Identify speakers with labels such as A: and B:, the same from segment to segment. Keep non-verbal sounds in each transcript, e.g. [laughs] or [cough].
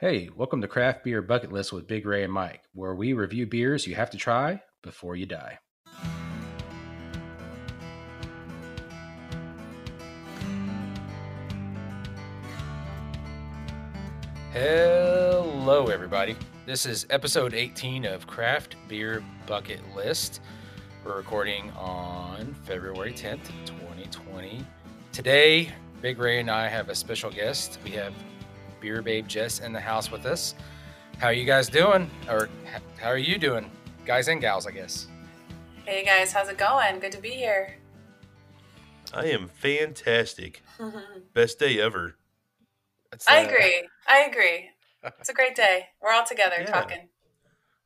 A: Hey, welcome to Craft Beer Bucket List with Big Ray and Mike, where we review beers you have to try before you die. Hello, everybody. This is episode 18 of Craft Beer Bucket List. We're recording on February 10th, 2020. Today, Big Ray and I have a special guest. We have Beer Babe Jess in the house with us. How are you guys doing? Or how are you doing? Guys and gals, I guess.
B: Hey guys, how's it going? Good to be here.
C: I am fantastic. [laughs] Best day ever.
A: It's,
B: I
A: uh,
B: agree. I agree. It's a great day. We're all together
C: Yeah.
B: talking.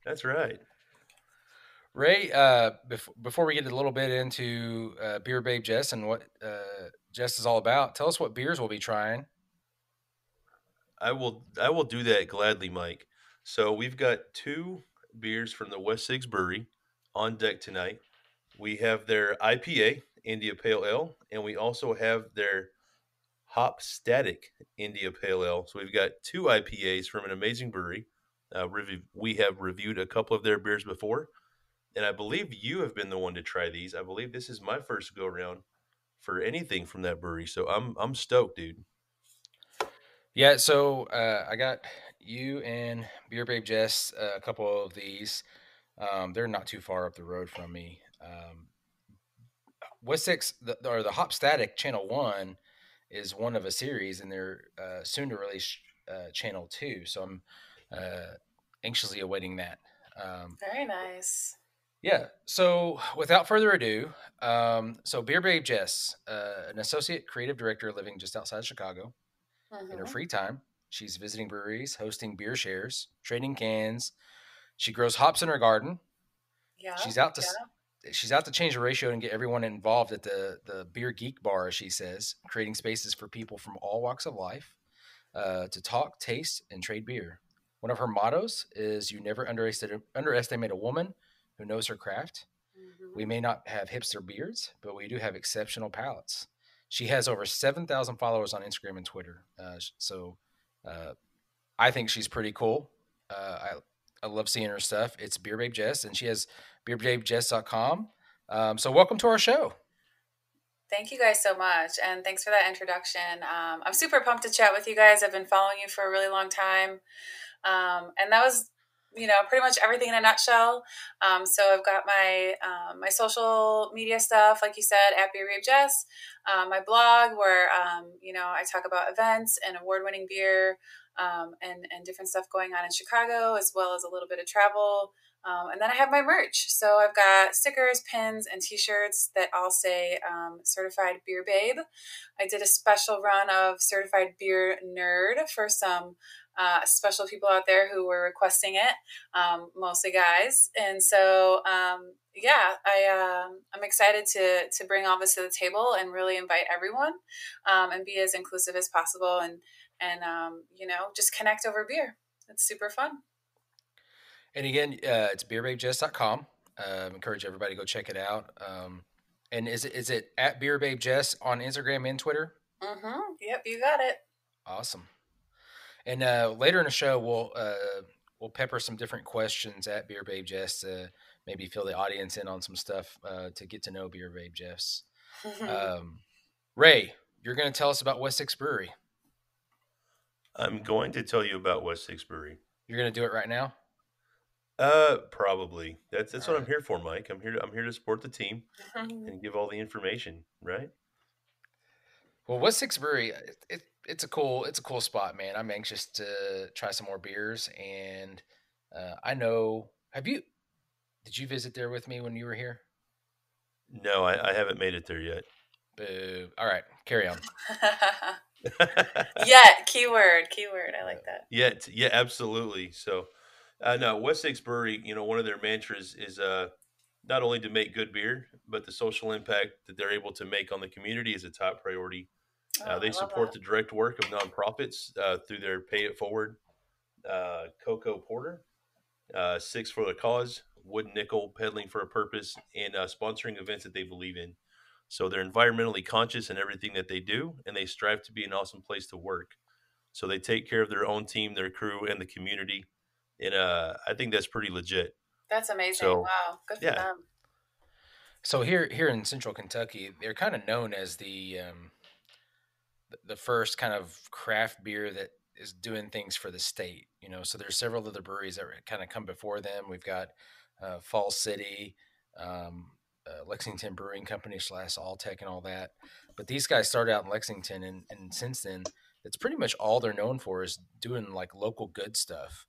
C: That's right.
A: Ray, uh, bef- before we get a little bit into uh, Beer Babe Jess and what uh, Jess is all about, tell us what beers we'll be trying.
C: I will I will do that gladly, Mike. So we've got two beers from the West Six Brewery on deck tonight. We have their IPA, India Pale Ale, and we also have their Hop Static India Pale Ale. So we've got two IPAs from an amazing brewery. Uh, we have reviewed a couple of their beers before, and I believe you have been the one to try these. I believe this is my first go around for anything from that brewery. So I'm I'm stoked, dude.
A: Yeah, so uh, I got you and Beer Babe Jess uh, a couple of these. Um, they're not too far up the road from me. Um, West Six, the, or the Hop Static Channel One, is one of a series, and they're uh, soon to release uh, Channel Two. So I'm uh, anxiously awaiting that. Um,
B: Very nice.
A: yeah. So without further ado, um, so Beer Babe Jess, uh, an associate creative director living just outside Chicago. In her
B: Mhm.
A: free time, she's visiting breweries, hosting beer shares, trading cans. She grows hops in her garden.
B: Yeah.
A: she's out to
B: yeah.
A: she's out to change the ratio and get everyone involved at the the beer geek bar, as she says, creating spaces for people from all walks of life uh, to talk, taste, and trade beer. One of her mottos is "You never underestimate underestimate a woman who knows her craft."
B: Mhm.
A: We may not have hipster beards, but we do have exceptional palates. She has over 7,000 followers on Instagram and Twitter. Uh, so uh, I think she's pretty cool. Uh, I, I love seeing her stuff. It's Beer Babe Jess, and she has beerbabejess.com. Um, so welcome to our show.
B: Thank you guys so much, and thanks for that introduction. Um, I'm super pumped to chat with you guys. I've been following you for a really long time, um, and that was, you know, pretty much everything in a nutshell. Um, so I've got my um, my social media stuff, like you said, at Beer Babe Jess, um, my blog where um, you know I talk about events and award winning beer, um, and and different stuff going on in Chicago, as well as a little bit of travel. Um, and then I have my merch. So I've got stickers, pins, and t shirts that all say Certified Beer Babe. I did a special run of Certified Beer Nerd for some uh, special people out there who were requesting it, um, mostly guys. And so, um, yeah, I, um I'm excited to, to bring all this to the table and really invite everyone um, and be as inclusive as possible and, and um, you know, just connect over beer. It's super fun.
A: And again, uh, it's beerbabejess.com. Um, encourage everybody to go check it out. Um, and is it, is it at Beer Babe Jess on Instagram and Twitter?
B: Mm-hmm. Yep, you got it.
A: Awesome. And uh, later in the show, we'll uh, we'll pepper some different questions at Beer Babe Jess to maybe fill the audience in on some stuff uh, to get to know Beer Babe Jess. [laughs] Um, Ray, you're going to tell us about West Six Brewery.
C: I'm going to tell you about West Six Brewery.
A: You're going to do it right now.
C: Uh, probably. That's that's what I'm here for, Mike. I'm here. To, I'm here to support the team [laughs] and give all the information. Right?
A: Well, West Six Brewery, it, it, it's a cool it's a cool spot, man. I'm anxious to try some more beers, and uh, I know. Have you? Did you visit there with me when you were here?
C: No, I, I haven't made it there yet.
A: Boo. All right, carry on. [laughs]
B: Yet, keyword, keyword. I [laughs] like that.
C: yeah, yeah, absolutely. So, uh, no, West Six Brewery. You know, one of their mantras is uh, not only to make good beer, but the social impact that they're able to make on the community is a top priority.
B: Oh,
C: Uh, they support
B: that.
C: the direct work of nonprofits uh, through their Pay It Forward, uh, Cocoa Porter, uh, Six for the Cause, Wood Nickel, Peddling for a Purpose, and uh, sponsoring events that they believe in. So they're environmentally conscious in everything that they do, and they strive to be an awesome place to work. So they take care of their own team, their crew, and the community. And uh, I think that's pretty legit.
B: That's amazing. So, wow, good for yeah. them.
A: So here, here in Central Kentucky, they're kind of known as the um, the first kind of craft beer that is doing things for the state. You know, so there's several other breweries that kind of come before them. We've got uh, Falls City, um, uh, Lexington Brewing Company slash Alltech and all that. But these guys started out in Lexington, and, and since then, it's pretty much all they're known for is doing like local good stuff.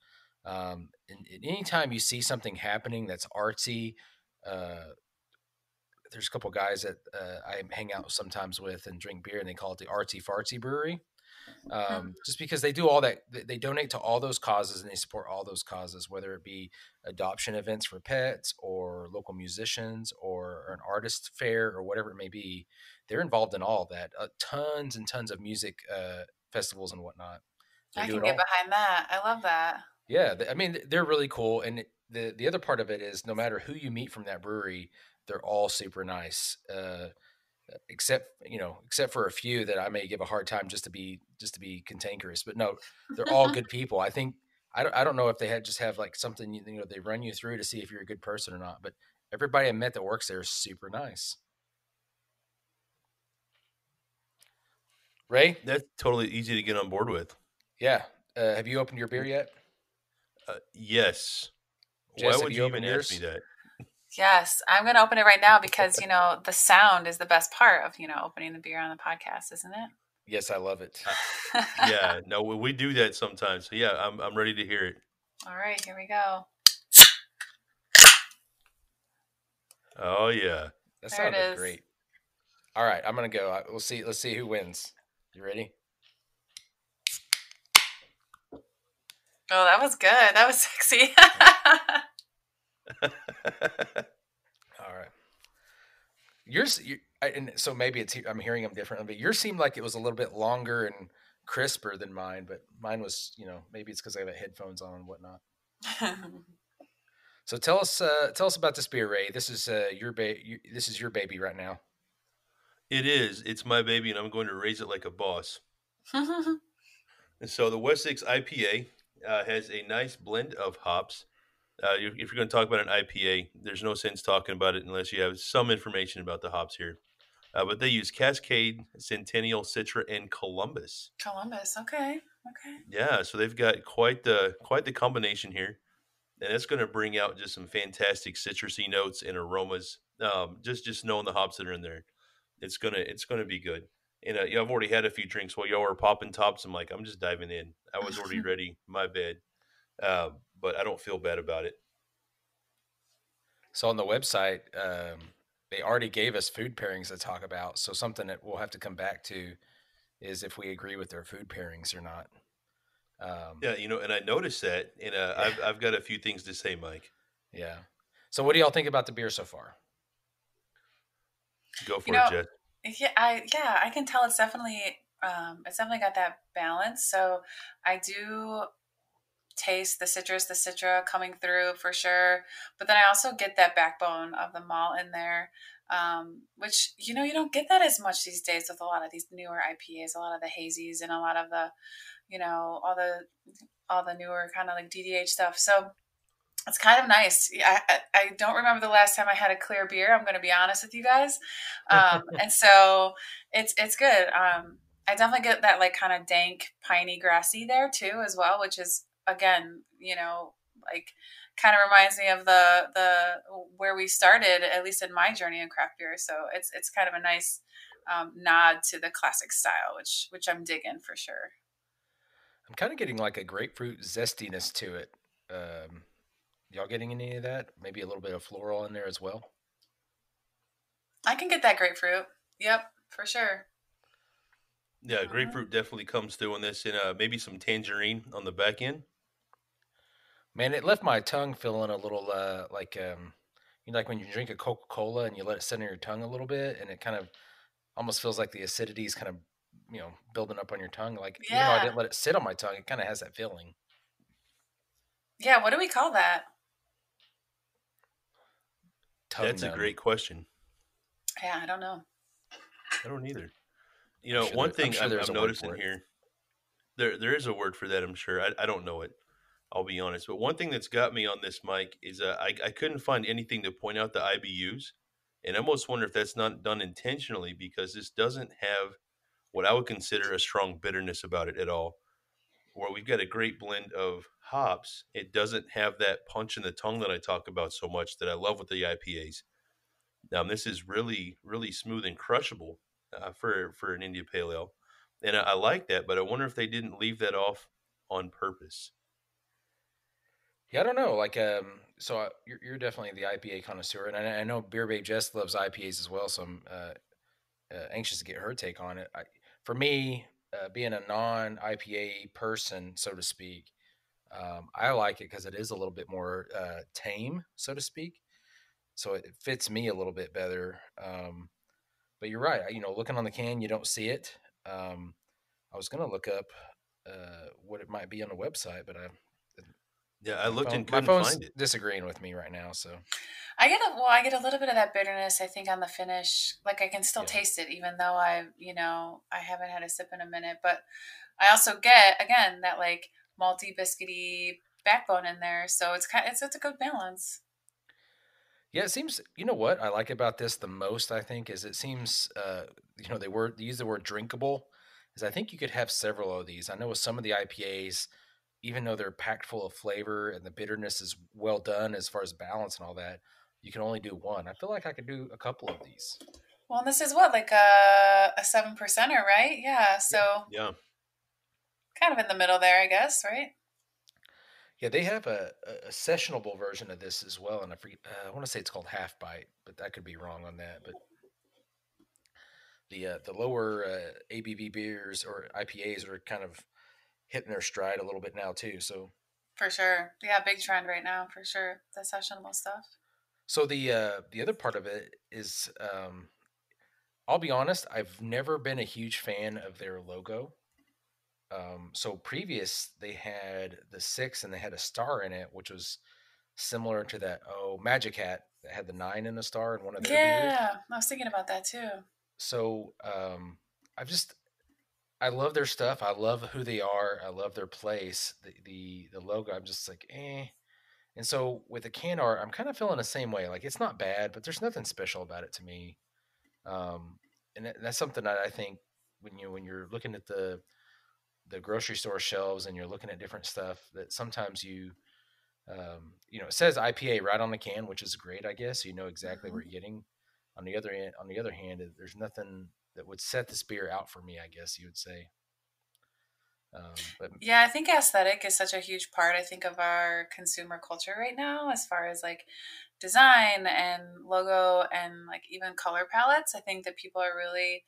A: Um, and, and anytime you see something happening that's artsy, uh, there's a couple guys that uh, I hang out sometimes with and drink beer, and they call it the Artsy Fartsy Brewery. Um, just because they do all that, they donate to all those causes and they support all those causes, whether it be adoption events for pets or local musicians or, or an artist fair or whatever it may be. They're involved in all that. Uh, tons and tons of music uh, festivals and whatnot.
B: They I can get behind that. I love that.
A: Yeah, I mean they're really cool, and the the other part of it is no matter who you meet from that brewery, they're all super nice. Uh, except you know except for a few that i may give a hard time just to be just to be cantankerous but no they're all good [laughs] people. I think I don't, I don't know if they had just have like something you know they run you through to see if you're a good person or not but everybody i met that works there is super nice. Ray?
C: That's totally easy to get on board with.
A: Yeah uh, have you opened your beer yet?
C: Uh, yes. Jess, why would you, you even ask me that
B: Yes, I'm going to open it right now because you know the sound is the best part of you know opening the beer on the podcast, isn't it?
A: Yes, I love it. [laughs]
C: yeah, no, we do that sometimes. So yeah, I'm I'm ready to hear it.
B: All right, here we go.
C: Oh yeah,
A: that sounded great. All right, I'm gonna go. Uh, we'll see. Let's see who wins. You ready?
B: Oh, that was good. That was [laughs] sexy.
A: All right. Yours, you, and so maybe it's I'm hearing them differently, but yours seemed like it was a little bit longer and crisper than mine. But mine was, you know, maybe it's because I have headphones on and whatnot. [laughs] so tell us, uh, tell us about this beer, Ray. This is uh, your baby. This is your baby right now.
C: It is. It's my baby, and I'm going to raise it like a boss. [laughs] and so the West Six IPA uh, has a nice blend of hops uh, if you're going to talk about an IPA, there's no sense talking about it unless you have some information about the hops here. Uh, but they use Cascade, Centennial, Citra, and Columbus.
B: Columbus, okay, okay.
C: Yeah, so they've got quite the quite the combination here, and it's going to bring out just some fantastic citrusy notes and aromas. Um, just just knowing the hops that are in there, it's gonna it's gonna be good. And uh, I've already had a few drinks while y'all were popping tops. I'm like, I'm just diving in. I was already [laughs] ready. My bad. Um, but I don't feel bad about it.
A: So on the website, um, they already gave us food pairings to talk about. So something that we'll have to come back to is if we agree with their food pairings or not.
C: Um, yeah, you know, and I noticed that, and uh, I've [laughs] I've got a few things to say, Mike.
A: Yeah. So what do y'all think about the beer so far?
C: Go for you know, it,
B: Jet. Yeah, I yeah, I can tell it's definitely um, it's definitely got that balance. So I do taste the citrus, the citra coming through for sure. But then I also get that backbone of the malt in there, um, which you know you don't get that as much these days with a lot of these newer IPAs, a lot of the hazies, and a lot of the, you know, all the all the newer kind of like DDH stuff. So it's kind of nice. I, I don't remember the last time I had a clear beer. I'm going to be honest with you guys, um, [laughs] and so it's it's good. Um, I definitely get that like kind of dank, piney, grassy there too as well, which is again, you know, like kind of reminds me of the the where we started, at least in my journey in craft beer. So it's it's kind of a nice um, nod to the classic style, which which I'm digging for sure.
A: I'm kind of getting like a grapefruit zestiness to it. Um, y'all getting any of that? Maybe a little bit of floral in there as well.
B: I can get that grapefruit. Yep, for sure.
C: Yeah, uh-huh. grapefruit definitely comes through on this, and uh, maybe some tangerine on the back end.
A: Man, it left my tongue feeling a little uh, like um, you know, like when you drink a Coca Cola and you let it sit on your tongue a little bit, and it kind of almost feels like the acidity is kind of you know building up on your tongue. Like yeah. even though I didn't let it sit on my tongue, it kind of has that feeling.
B: Yeah, what do we call that?
C: Tongue That's numb. a great question.
B: Yeah, I don't know.
C: I don't either. You know, sure one thing I'm, sure I'm, I'm noticing here There, there is a word for that. I'm sure. I, I don't know it. I'll be honest. But one thing that's got me on this, Mike, is uh, I, I couldn't find anything to point out the IBUs. And I almost wonder if that's not done intentionally because this doesn't have what I would consider a strong bitterness about it at all. Where we've got a great blend of hops, it doesn't have that punch in the tongue that I talk about so much that I love with the IPAs. Now, this is really, really smooth and crushable uh, for for an India Pale Ale, and I, I like that. But I wonder if they didn't leave that off on purpose.
A: Yeah, I don't know. Like, um, so uh, you're, you're definitely the IPA connoisseur, and I, I know Beer Babe Jess loves IPAs as well. So I'm uh, uh, anxious to get her take on it. I, for me, uh, being a non IPA person, so to speak, um, I like it because it is a little bit more uh, tame, so to speak. So it fits me a little bit better. Um, but you're right. You know, looking on the can, you don't see it. Um, I was gonna look up uh, what it might be on the website, but I
C: yeah, I looked
A: phone,
C: and couldn't
A: my phone's
C: find it.
A: disagreeing with me right now. So
B: I get a well, I get a little bit of that bitterness. I think on the finish, like I can still
A: Yeah.
B: taste it, even though I, you know, I haven't had a sip in a minute. But I also get again that like malty biscuity backbone in there, so it's kind, it's it's a good balance.
A: yeah, it seems. You know what I like about this the most? I think is it seems. Uh, you know, they were they use the word drinkable. Is I think you could have several of these. I know with some of the IPAs, even though they're packed full of flavor and the bitterness is well done as far as balance and all that, you can only do one. I feel like I could do a couple of these.
B: Well, and this is what like a a seven percenter, right? Yeah, so
C: Yeah,
B: kind of in the middle there, I guess, right?
A: Yeah, they have a, a, a sessionable version of this as well, and I forget, uh, I want to say it's called Half Bite, but I could be wrong on that. But the uh, the lower uh, ABV beers or IPAs are kind of hitting their stride a little bit now too. So
B: For sure. Yeah, big trend right now, for sure. The sessionable stuff.
A: so the uh, the other part of it is, um, I'll be honest, I've never been a huge fan of their logo. Um, so previous they had the six and they had a star in it, which was similar to that oh Magic Hat that had the nine and a star in one of their beers.
B: Yeah, I was thinking about that too.
A: So um, I've just I love their stuff. I love who they are. I love their place. The the the logo. I'm just like eh. And so with the can art, I'm kind of feeling the same way. Like it's not bad, but there's nothing special about it to me. Um, and that- that's something that I think when you when you're looking at the the grocery store shelves and you're looking at different stuff that sometimes you um, you know it says IPA right on the can, which is great, I guess. You know exactly
B: Mhm.
A: what you're getting. On the other end, on the other hand, there's nothing that would set this beer out for me. I guess you would say. Um, but
B: Yeah, I think aesthetic is such a huge part, I think, of our consumer culture right now, as far as like design and logo and like even color palettes. I think that people are really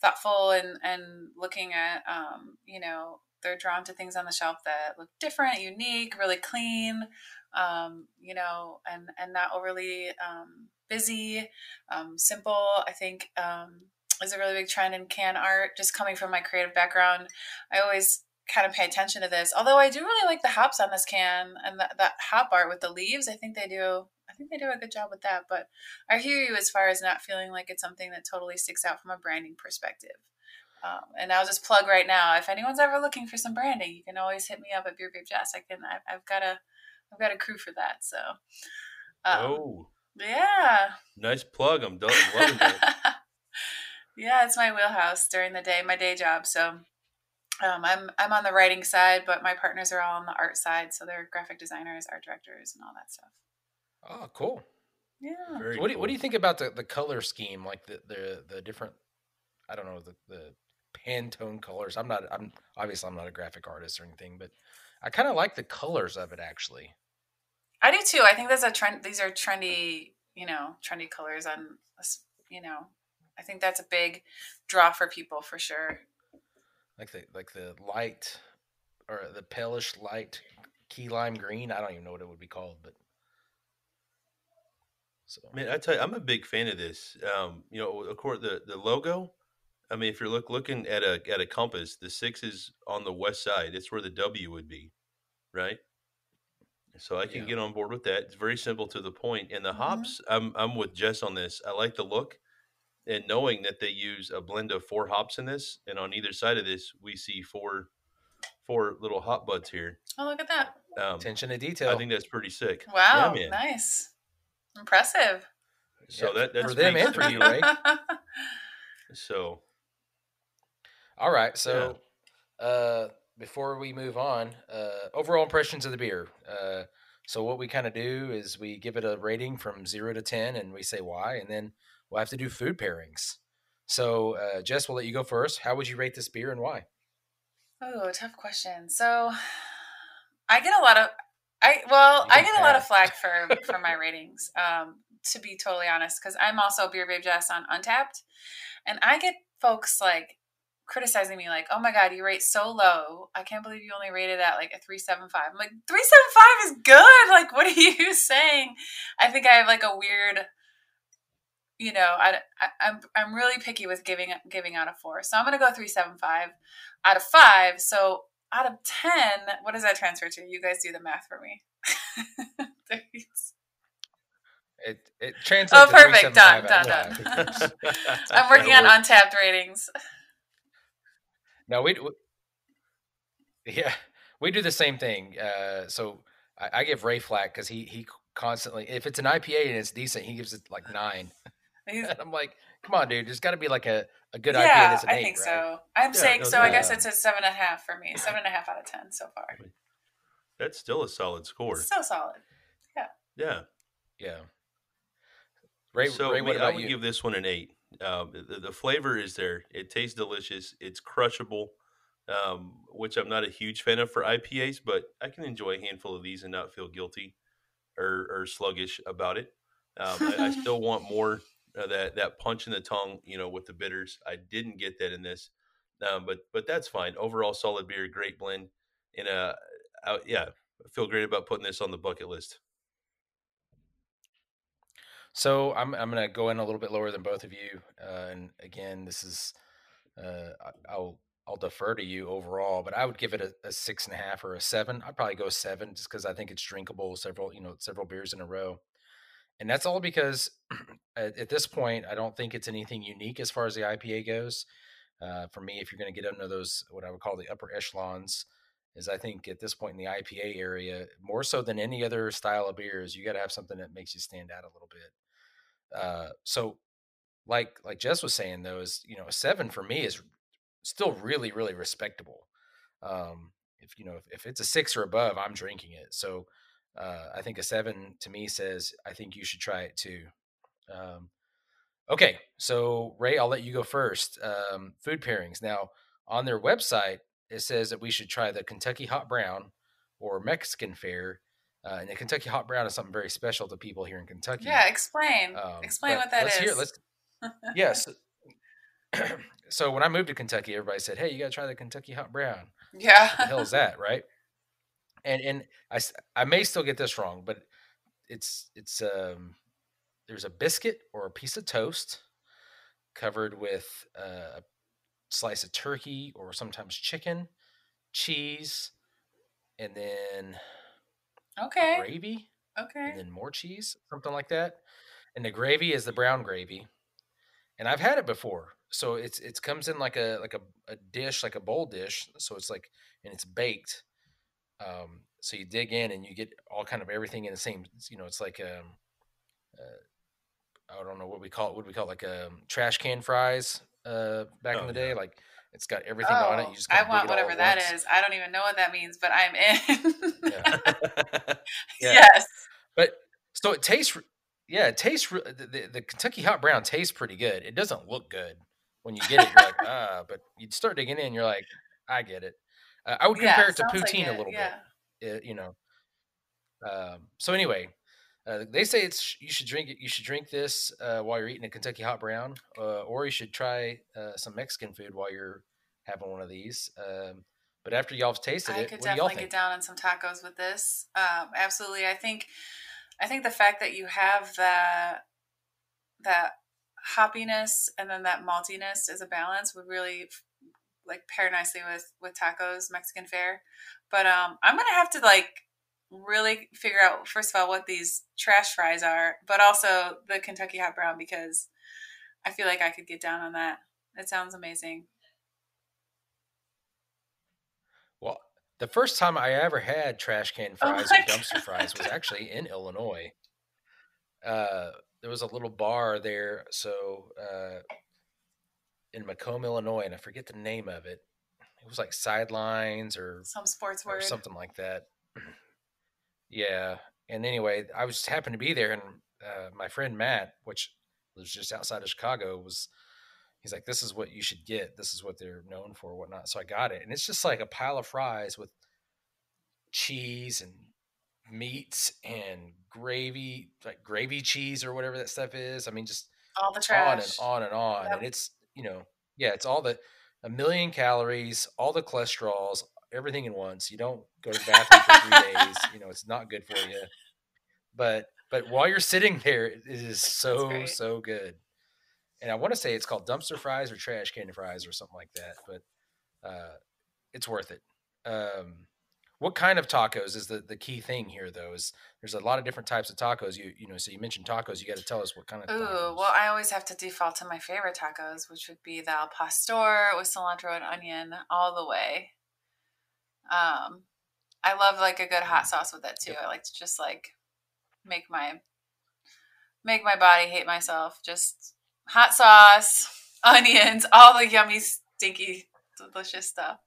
B: thoughtful and, and looking at, um, you know, they're drawn to things on the shelf that look different, unique, really clean, um, you know, and, and not overly um, busy, um, simple. I think um, is a really big trend in can art. Just coming from my creative background, I always kind of pay attention to this. Although I do really like the hops on this can and that, that hop art with the leaves. I think they do. I think they do a good job with that. But I hear you as far as not feeling like it's something that totally sticks out from a branding perspective. Um, and I'll just plug right now. If anyone's ever looking for some branding, you can always hit me up at Beer Babe Jess. I can. I've, I've got a. I've got a crew for that. So. Um,
C: oh,
B: Yeah.
C: nice plug. I'm done. [laughs] loving that.
B: yeah, it's my wheelhouse during the day, my day job. So um, I'm I'm on the writing side, but my partners are all on the art side. So they're graphic designers, art directors, and all that stuff.
A: oh, cool.
B: Yeah.
C: Very
A: So what do you, what do you think about the, the color scheme, like the, the the different? I don't know the the Pantone colors. I'm not. I'm obviously I'm not a graphic artist or anything, but I kind of like the colors of it actually.
B: I do too. I think that's a trend. These are trendy, you know, trendy colors on, you know, I think that's a big draw for people for sure.
A: like the like the light or the palish light key lime green. I don't even know what it would be called, but so
C: Man, I tell you, I'm a big fan of this. Um, you know, of course, the the logo. I mean, if you're look looking at a at a compass, the six is on the west side. It's where the W would be, right? So I can
A: Yeah.
C: get on board with that. It's very simple to the point. And the
B: Mhm.
C: hops, I'm I'm with Jess on this. I like the look, and knowing that they use a blend of four hops in this, and on either side of this, we see four four little hot buds here.
B: Oh, look at that!
C: Um,
A: Attention to detail.
C: I think that's pretty sick.
B: Wow,
C: Yeah,
B: nice, impressive.
C: So
A: Yep,
C: that that
A: for them
C: speaks
A: and for you,
C: me.
A: Ray. [laughs]
C: So
A: All right. So, uh, before we move on, uh, overall impressions of the beer. Uh, so what we kind of do is we give it a rating from zero to ten, and we say why, and then we'll have to do food pairings. So, uh, Jess, we'll let you go first. How would you rate this beer and why?
B: Oh, tough question. So, I get a lot of I well, I get a lot of flack for for my ratings. Um, to be totally honest, because I'm also Beer Babe Jess on Untappd, and I get folks like criticizing me like, "Oh my god, you rate so low! I can't believe you only rated at like a three seven five. I'm like, three seven five is good. Like, what are [laughs] you saying? I think I have like a weird. You know, I, I, I'm I'm really picky with giving giving out a four, so I'm gonna go three seven five out of five. So out of 10, what does that transfer to? You guys do the math for me. [laughs]
A: It it translates.
B: Oh, perfect.
A: 3.75
B: Done, done, done. [laughs] [laughs] I'm working on Untappd ratings.
A: No, we, we yeah, we do the same thing. Uh, so I, I give Ray flack because he he constantly, if it's an IPA and it's decent, he gives it like nine.
B: He's-
A: And I'm like, come on, dude, there's got to be like a, a good IPA
B: yeah,
A: that's an
B: I
A: eight,
B: think
A: right?
B: so. I'm
C: Yeah,
B: saying
C: no,
B: so. I guess it's a seven and a half for me. Seven [laughs] and a half out of ten so far.
C: that's still a solid score.
B: So solid.
C: Yeah.
A: Yeah. Ray,
C: so
A: Ray
C: me-
A: what
C: I would
A: you?
C: give this one an eight. Um, the, the flavor is there. It tastes delicious. It's crushable, um, which I'm not a huge fan of for IPAs, but I can enjoy a handful of these and not feel guilty or, or sluggish about it. Um, I, I [laughs] still want more of that that punch in the tongue, you know, with the bitters. I didn't get that in this, um, but but that's fine. Overall, solid beer, great blend, and uh, I, yeah, I feel great about putting this on the bucket list.
A: So I'm I'm gonna go in a little bit lower than both of you, uh, and again, this is uh, I- I'll I'll defer to you overall, but I would give it a, a six and a half or a seven. I'd probably go seven just because I think it's drinkable. Several you know several beers in a row, and that's all because [clears throat] at, at this point I don't think it's anything unique as far as the IPA goes. Uh, for me, if you're going to get into those what I would call the upper echelons, is I think at this point in the IPA area, more so than any other style of beers, you got to have something that makes you stand out a little bit. Uh, so, like like Jess was saying though, is you know a seven for me is still really really respectable. Um, if you know if, if it's a six or above, I'm drinking it. So uh, I think a seven to me says I think you should try it too. Um, okay, so Ray, I'll let you go first. Um, food pairings now on their website it says that we should try the Kentucky Hot Brown or Mexican fare. Uh, and the Kentucky Hot Brown is something very special to people here in Kentucky.
B: Yeah, explain.
A: Um,
B: explain what that
A: let's
B: is.
A: Hear, let's, [laughs] yes. [clears throat] so when I moved to Kentucky, everybody said, "Hey, you got to try the Kentucky Hot Brown."
B: yeah.
A: What the hell is that, right? And and I I may still get this wrong, but it's it's um there's a biscuit or a piece of toast covered with uh, a slice of turkey or sometimes chicken, cheese, and then
B: okay.
A: gravy
B: Okay.
A: and then more cheese, something like that. And the gravy is the brown gravy. And I've had it before. So it's it comes in like a like a, a dish, like a bowl dish. So it's like and it's baked. Um, so you dig in and you get all kind of everything in the same. You know, it's like um, uh, I don't know what we call it. What do we call it? Like um, trash can fries uh, back in
C: Oh,
A: the day.
C: yeah.
A: Like it's got everything on it.
B: Oh,
A: You just
B: I want whatever
A: at
B: that
A: once.
B: is. I don't even know what that means, but I'm in.
A: Yeah. [laughs] [laughs] Yeah.
B: Yes.
A: But so it tastes, yeah, it tastes. The, the, the Kentucky Hot Brown tastes pretty good. It doesn't look good when you get it. You're like, ah, but you start digging in, you're like, I get it. Uh, I would
B: Yeah,
A: compare it to
B: sounds like
A: poutine a little
B: yeah.
A: bit. uh, you know. Um, so anyway, uh, they say it's you should drink it. You should drink this uh, while you're eating a Kentucky Hot Brown, uh, or you should try uh, some Mexican food while you're having one of these. Um, but after y'all have tasted
B: I
A: it,
B: could
A: what do y'all
B: definitely get down on some tacos with this. Um, absolutely. I think I think the fact that you have that that hoppiness and then that maltiness as a balance would really like pair nicely with with tacos, Mexican fare. But um I'm gonna have to like really figure out first of all what these trash fries are, but also the Kentucky hot brown because I feel like I could get down on that. It sounds amazing.
A: Well, the first time I ever had trash can
B: Oh
A: fries
B: my
A: or dumpster
B: God.
A: fries was actually in Illinois. Uh, there was a little bar there, so uh, in Macomb, Illinois, and I forget the name of it. It was like Sidelines or
B: Some sports word or
A: something like that. yeah, and anyway, I was just happened to be there, and uh, my friend Matt, which lives just outside of Chicago, was he's like, "This is what you should get. This is what they're known for, whatnot." So I got it, and it's just like a pile of fries with cheese and meats and gravy, like gravy cheese or whatever that stuff is. I mean, just
B: All the trash,
A: on and on and on,
B: Yep.
A: and it's you know, yeah, it's all the a million calories, all the cholesterols, everything in once. You don't go to the bathroom for three days. You know, it's not good for you. But but while you're sitting there, it is so so good. And I want to say it's called dumpster fries or trash can fries or something like that. But uh, it's worth it. Um, what kind of tacos is the, the key thing here though? Is there's a lot of different types of tacos. You you know, so you mentioned tacos. You got to tell us what kind of.
B: Ooh,
A: tacos.
B: well, I always have to default to my favorite tacos, which would be the al pastor with cilantro and onion all the way. Um, I love like a good hot sauce with it too.
A: Yep.
B: I like to just like make my make my body hate myself. Just hot sauce, [laughs] onions, all the yummy, stinky, delicious stuff.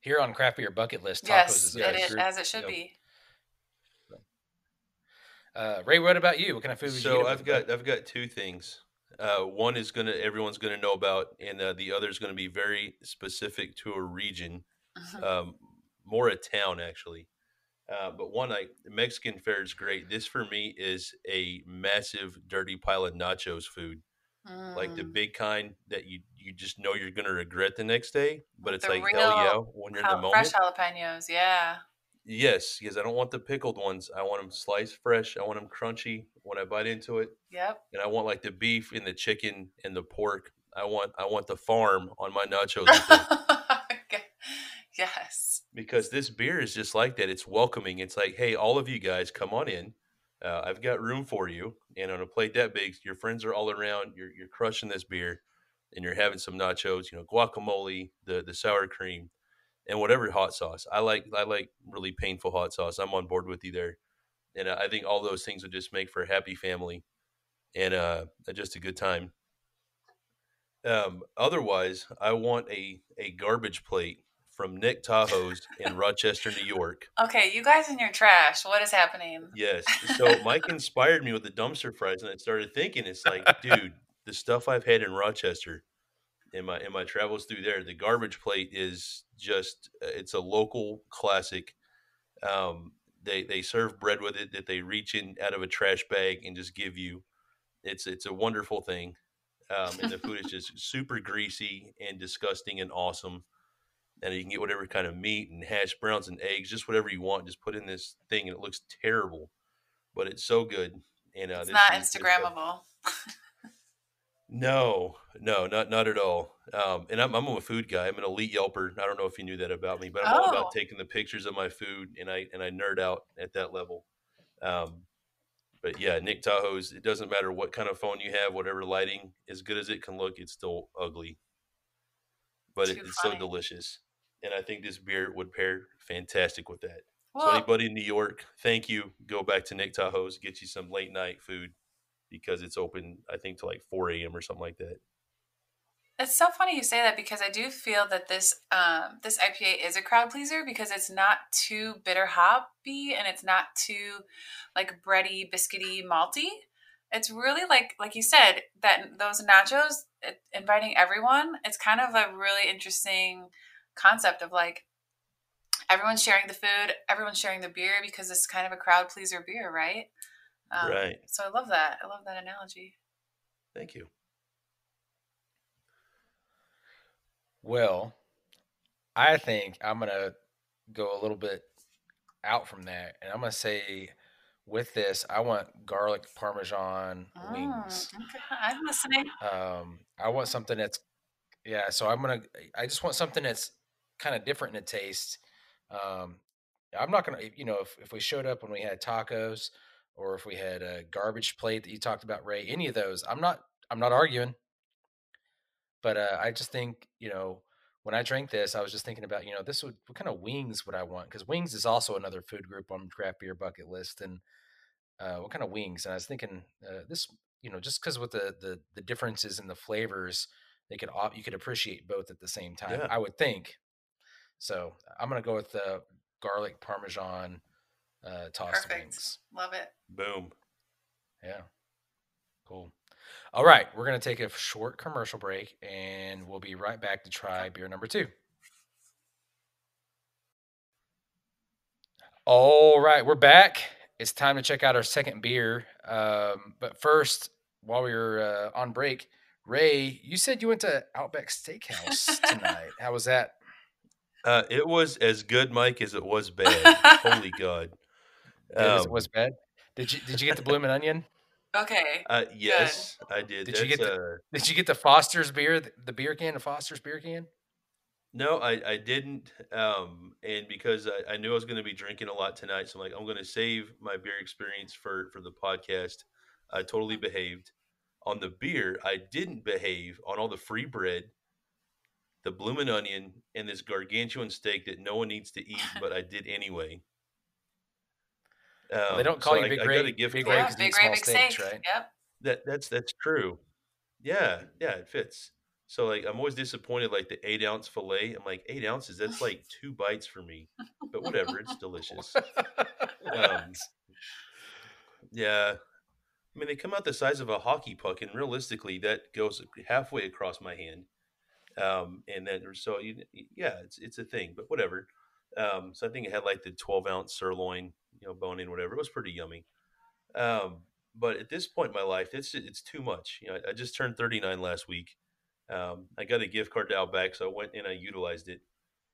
A: Here on Craft Beer Bucket List, tacos
B: yes,
A: is
B: it
A: group-
B: as it should
A: yep.
B: be.
A: Uh, Ray, what about you? What kind of food? would you
C: So I've
A: with
C: got I've got two things. Uh, one is gonna everyone's gonna know about, and uh, the other is gonna be very specific to a region,
B: Mhm. [laughs]
C: um, more a town actually. Uh, but one, I Mexican fare is great. This for me is a massive dirty pile of nachos food, like the
B: Mm.
C: big kind that you you just know you're gonna regret the next day. But it's
B: the
C: like hell yeah when you're in the moment.
B: fresh jalapenos, yeah.
C: Yes, because I don't want the pickled ones. I want them sliced fresh. I want them crunchy when I bite into it
B: Yep.
C: and I want like the beef and the chicken and the pork. I want I want the farm on my nachos.
B: Okay. [laughs] yes.
C: because this beer is just like that. It's welcoming. It's like, hey, all of you guys, come on in. Uh, I've got room for you, and on a plate that big, your friends are all around. You're you're crushing this beer, and you're having some nachos. You know, guacamole, the the sour cream, and whatever hot sauce. I like I like really painful hot sauce. I'm on board with you there, and I think all those things would just make for a happy family, and uh, just a good time. Um, otherwise, I want a a garbage plate from Nick Tahou's in Rochester, New York.
B: Okay, you guys in your trash. What is happening?
C: Yes. So Mike inspired me with the dumpster fries, and I started thinking, it's like, [laughs] dude, the stuff I've had in Rochester, in my in my travels through there, the garbage plate is just uh, it's a local classic. Um, they they serve bread with it that they reach in out of a trash bag and just give you. It's it's a wonderful thing, um, and the food is just super greasy and disgusting and awesome. And you can get whatever kind of meat and hash browns and eggs, just whatever you want. Just put in this thing, and it looks terrible, but it's so good. And uh,
B: It's not
C: is just a-
B: Instagrammable.
C: no, no, not not at all. Um, and I'm I'm a food guy. I'm an elite Yelper. I don't know if you knew that about me, but I'm all
B: Oh.
C: about taking the pictures of my food, and I and I nerd out at that level. Um, but yeah, Nick Tahou's. It doesn't matter what kind of phone you have, whatever lighting, as good as it can look, it's still ugly. But it, it's so delicious, and I think this beer would pair fantastic with that. so anybody in New York, thank you. Go back to Nick Tahou's, get you some late night food because it's open. I think to like 4 a.m. or something like that.
B: it's so funny you say that because I do feel that this um, this IPA is a crowd pleaser because it's not too bitter hoppy and it's not too like bready, biscuity, malty. It's really like like you said that those nachos it, inviting everyone. It's kind of a really interesting concept of like everyone's sharing the food, everyone's sharing the beer because it's kind of a crowd pleaser beer, right? Um,
C: Right.
B: So I love that. I love that analogy.
C: Thank you.
A: Well, I think I'm gonna go a little bit out from that, and I'm gonna say with this, I want garlic parmesan wings.
B: Mm, okay. I'm listening.
A: Um, I want something that's yeah. So I'm gonna. I just want something that's kind of different in the taste. Um, I'm not gonna. You know, if if we showed up when we had tacos, or if we had a garbage plate that you talked about, Ray, any of those, I'm not. I'm not arguing. But uh, I just think you know when I drank this, I was just thinking about, you know, this would what kind of wings would I want? Because wings is also another food group on craft beer bucket list, and uh, what kind of wings? And I was thinking uh, this, you know, just because with the, the the differences in the flavors, they could you could appreciate both at the same time. Yeah. I would think. So I'm gonna go with the garlic parmesan uh, tossed Perfect. wings.
B: Love it.
C: Boom.
A: Yeah. Cool. All right, we're going to take a short commercial break and we'll be right back to try beer number two. All right, we're back. It's time to check out our second beer. Um, but first, while we were uh, on break, Ray, you said you went to Outback Steakhouse [laughs] tonight. How was that?
C: Uh, it was as good, Mike, as it was bad. Holy [laughs] God!
A: Um, it was bad. Did you did you get the blooming onion?
B: Okay.
C: Uh, yes, Good. I did.
A: Did That's, you get the uh, Did you get the Foster's beer, the beer can, the Foster's beer can?
C: No, I, I didn't. Um, and because I, I knew I was going to be drinking a lot tonight, so I'm like, I'm going to save my beer experience for for the podcast. I totally behaved. On the beer, I didn't behave on all the free bread, the bloomin' onion, and this gargantuan steak that no one needs to eat, [laughs] but I did anyway.
A: Um, well, they don't call so you Big I, Ray. I Big Ray, yeah, Big Ray, Big steaks,
B: steak. right? Yep.
C: That that's that's true. Yeah, yeah, it fits. So like, I'm always disappointed. Like the eight ounce fillet, I'm like eight ounces. That's [laughs] like two bites for me. But whatever, it's delicious. [laughs] um, yeah, I mean they come out the size of a hockey puck, and realistically, that goes halfway across my hand. Um, and then so you, yeah, it's it's a thing. But whatever. Um, so I think it had like the 12 ounce sirloin you know, bone in, whatever. It was pretty yummy. Um, but at this point in my life, it's it's too much. You know, I, I just turned 39 last week. Um, I got a gift card to Outback, so I went and I utilized it,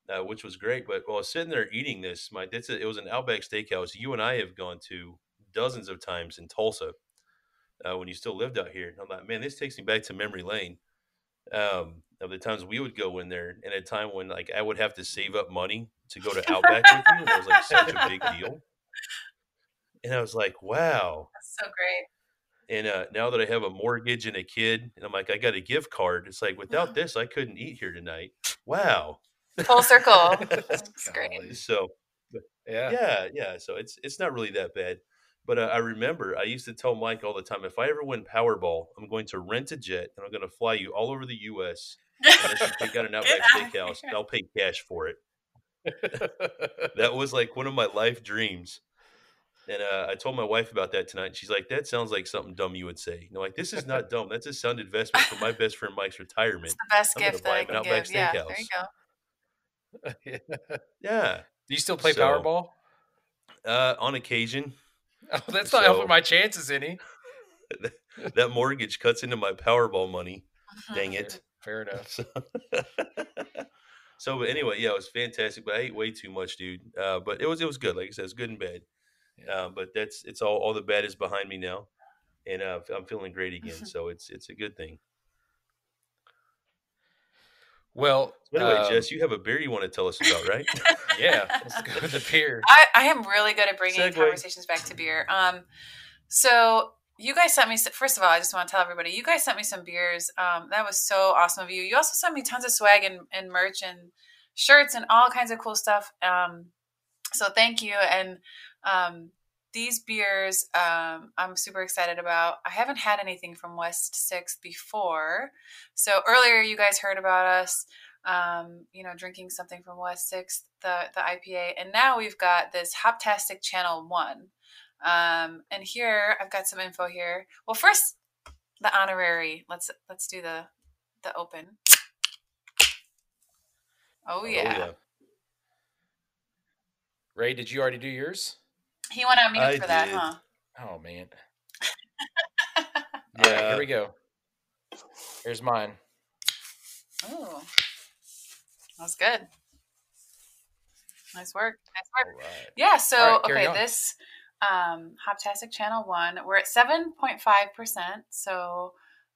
C: uh, which was great. But while I was sitting there eating this, my it's a, it was an Outback Steakhouse. You and I have gone to dozens of times in Tulsa uh, when you still lived out here. And I'm like, man, this takes me back to memory lane um, of the times we would go in there, and a time when like I would have to save up money to go to [laughs] Outback with you, and it was like such a big deal and I was like, wow,
B: that's so great.
C: And uh, now that I have a mortgage and a kid, and I'm like, I got a gift card. It's like without [laughs] this, I couldn't eat here tonight. [sniffs] Wow,
B: full circle. [laughs] that's great.
C: So, yeah, yeah, yeah. So it's it's not really that bad. But uh, I remember I used to tell Mike all the time, if I ever win Powerball, I'm going to rent a jet and I'm going to fly you all over the U.S. And I should take out an Outback Steakhouse. And I'll pay cash for it. that was like one of my life dreams. And uh, I told my wife about that tonight. She's like, "That sounds like something dumb you would say." You like, "This is not dumb. That's a sound investment for my best friend Mike's retirement."
B: It's the best I'm gift that I can give. Yeah, there
C: you go. [laughs] yeah.
A: Do you still play so, Powerball?
C: Uh, on occasion.
A: Oh, that's not helping my chances any. [laughs]
C: that mortgage cuts into my Powerball money. Dang it.
A: Fair [laughs] enough.
C: So, so, but anyway, yeah, it was fantastic. But I ate way too much, dude. Uh, but it was it was good. Like I said, it's good and bad. Yeah. Uh, but that's it's all all the bad is behind me now, and uh, I'm feeling great again. [laughs] so it's it's a good thing.
A: Well,
C: so anyway, um, Jess, you have a beer you want to tell us about, right? [laughs]
A: yeah, let's go with the beer.
B: I, I am really good at bringing segue. conversations back to beer. Um, so you guys sent me. First of all, I just want to tell everybody, you guys sent me some beers. Um, that was so awesome of you. You also sent me tons of swag and, and merch and shirts and all kinds of cool stuff. Um, so thank you. And um, these beers um, I'm super excited about. I haven't had anything from West Sixth before. So earlier you guys heard about us, um, you know, drinking something from West Sixth, the, the IPA. And now we've got this Hoptastic Channel 1. Um, and here I've got some info here. Well, first the honorary. Let's let's do the the open. Oh yeah. Oh, yeah.
A: Ray, did you already do yours?
B: He went on mute I for that, huh?
A: Oh man. [laughs] yeah. Right, here we go. Here's mine.
B: Oh, that's good. Nice work. Nice work. Right. Yeah. So right, okay, on. this um, Hoptastic Channel One, we're at seven point five percent. So,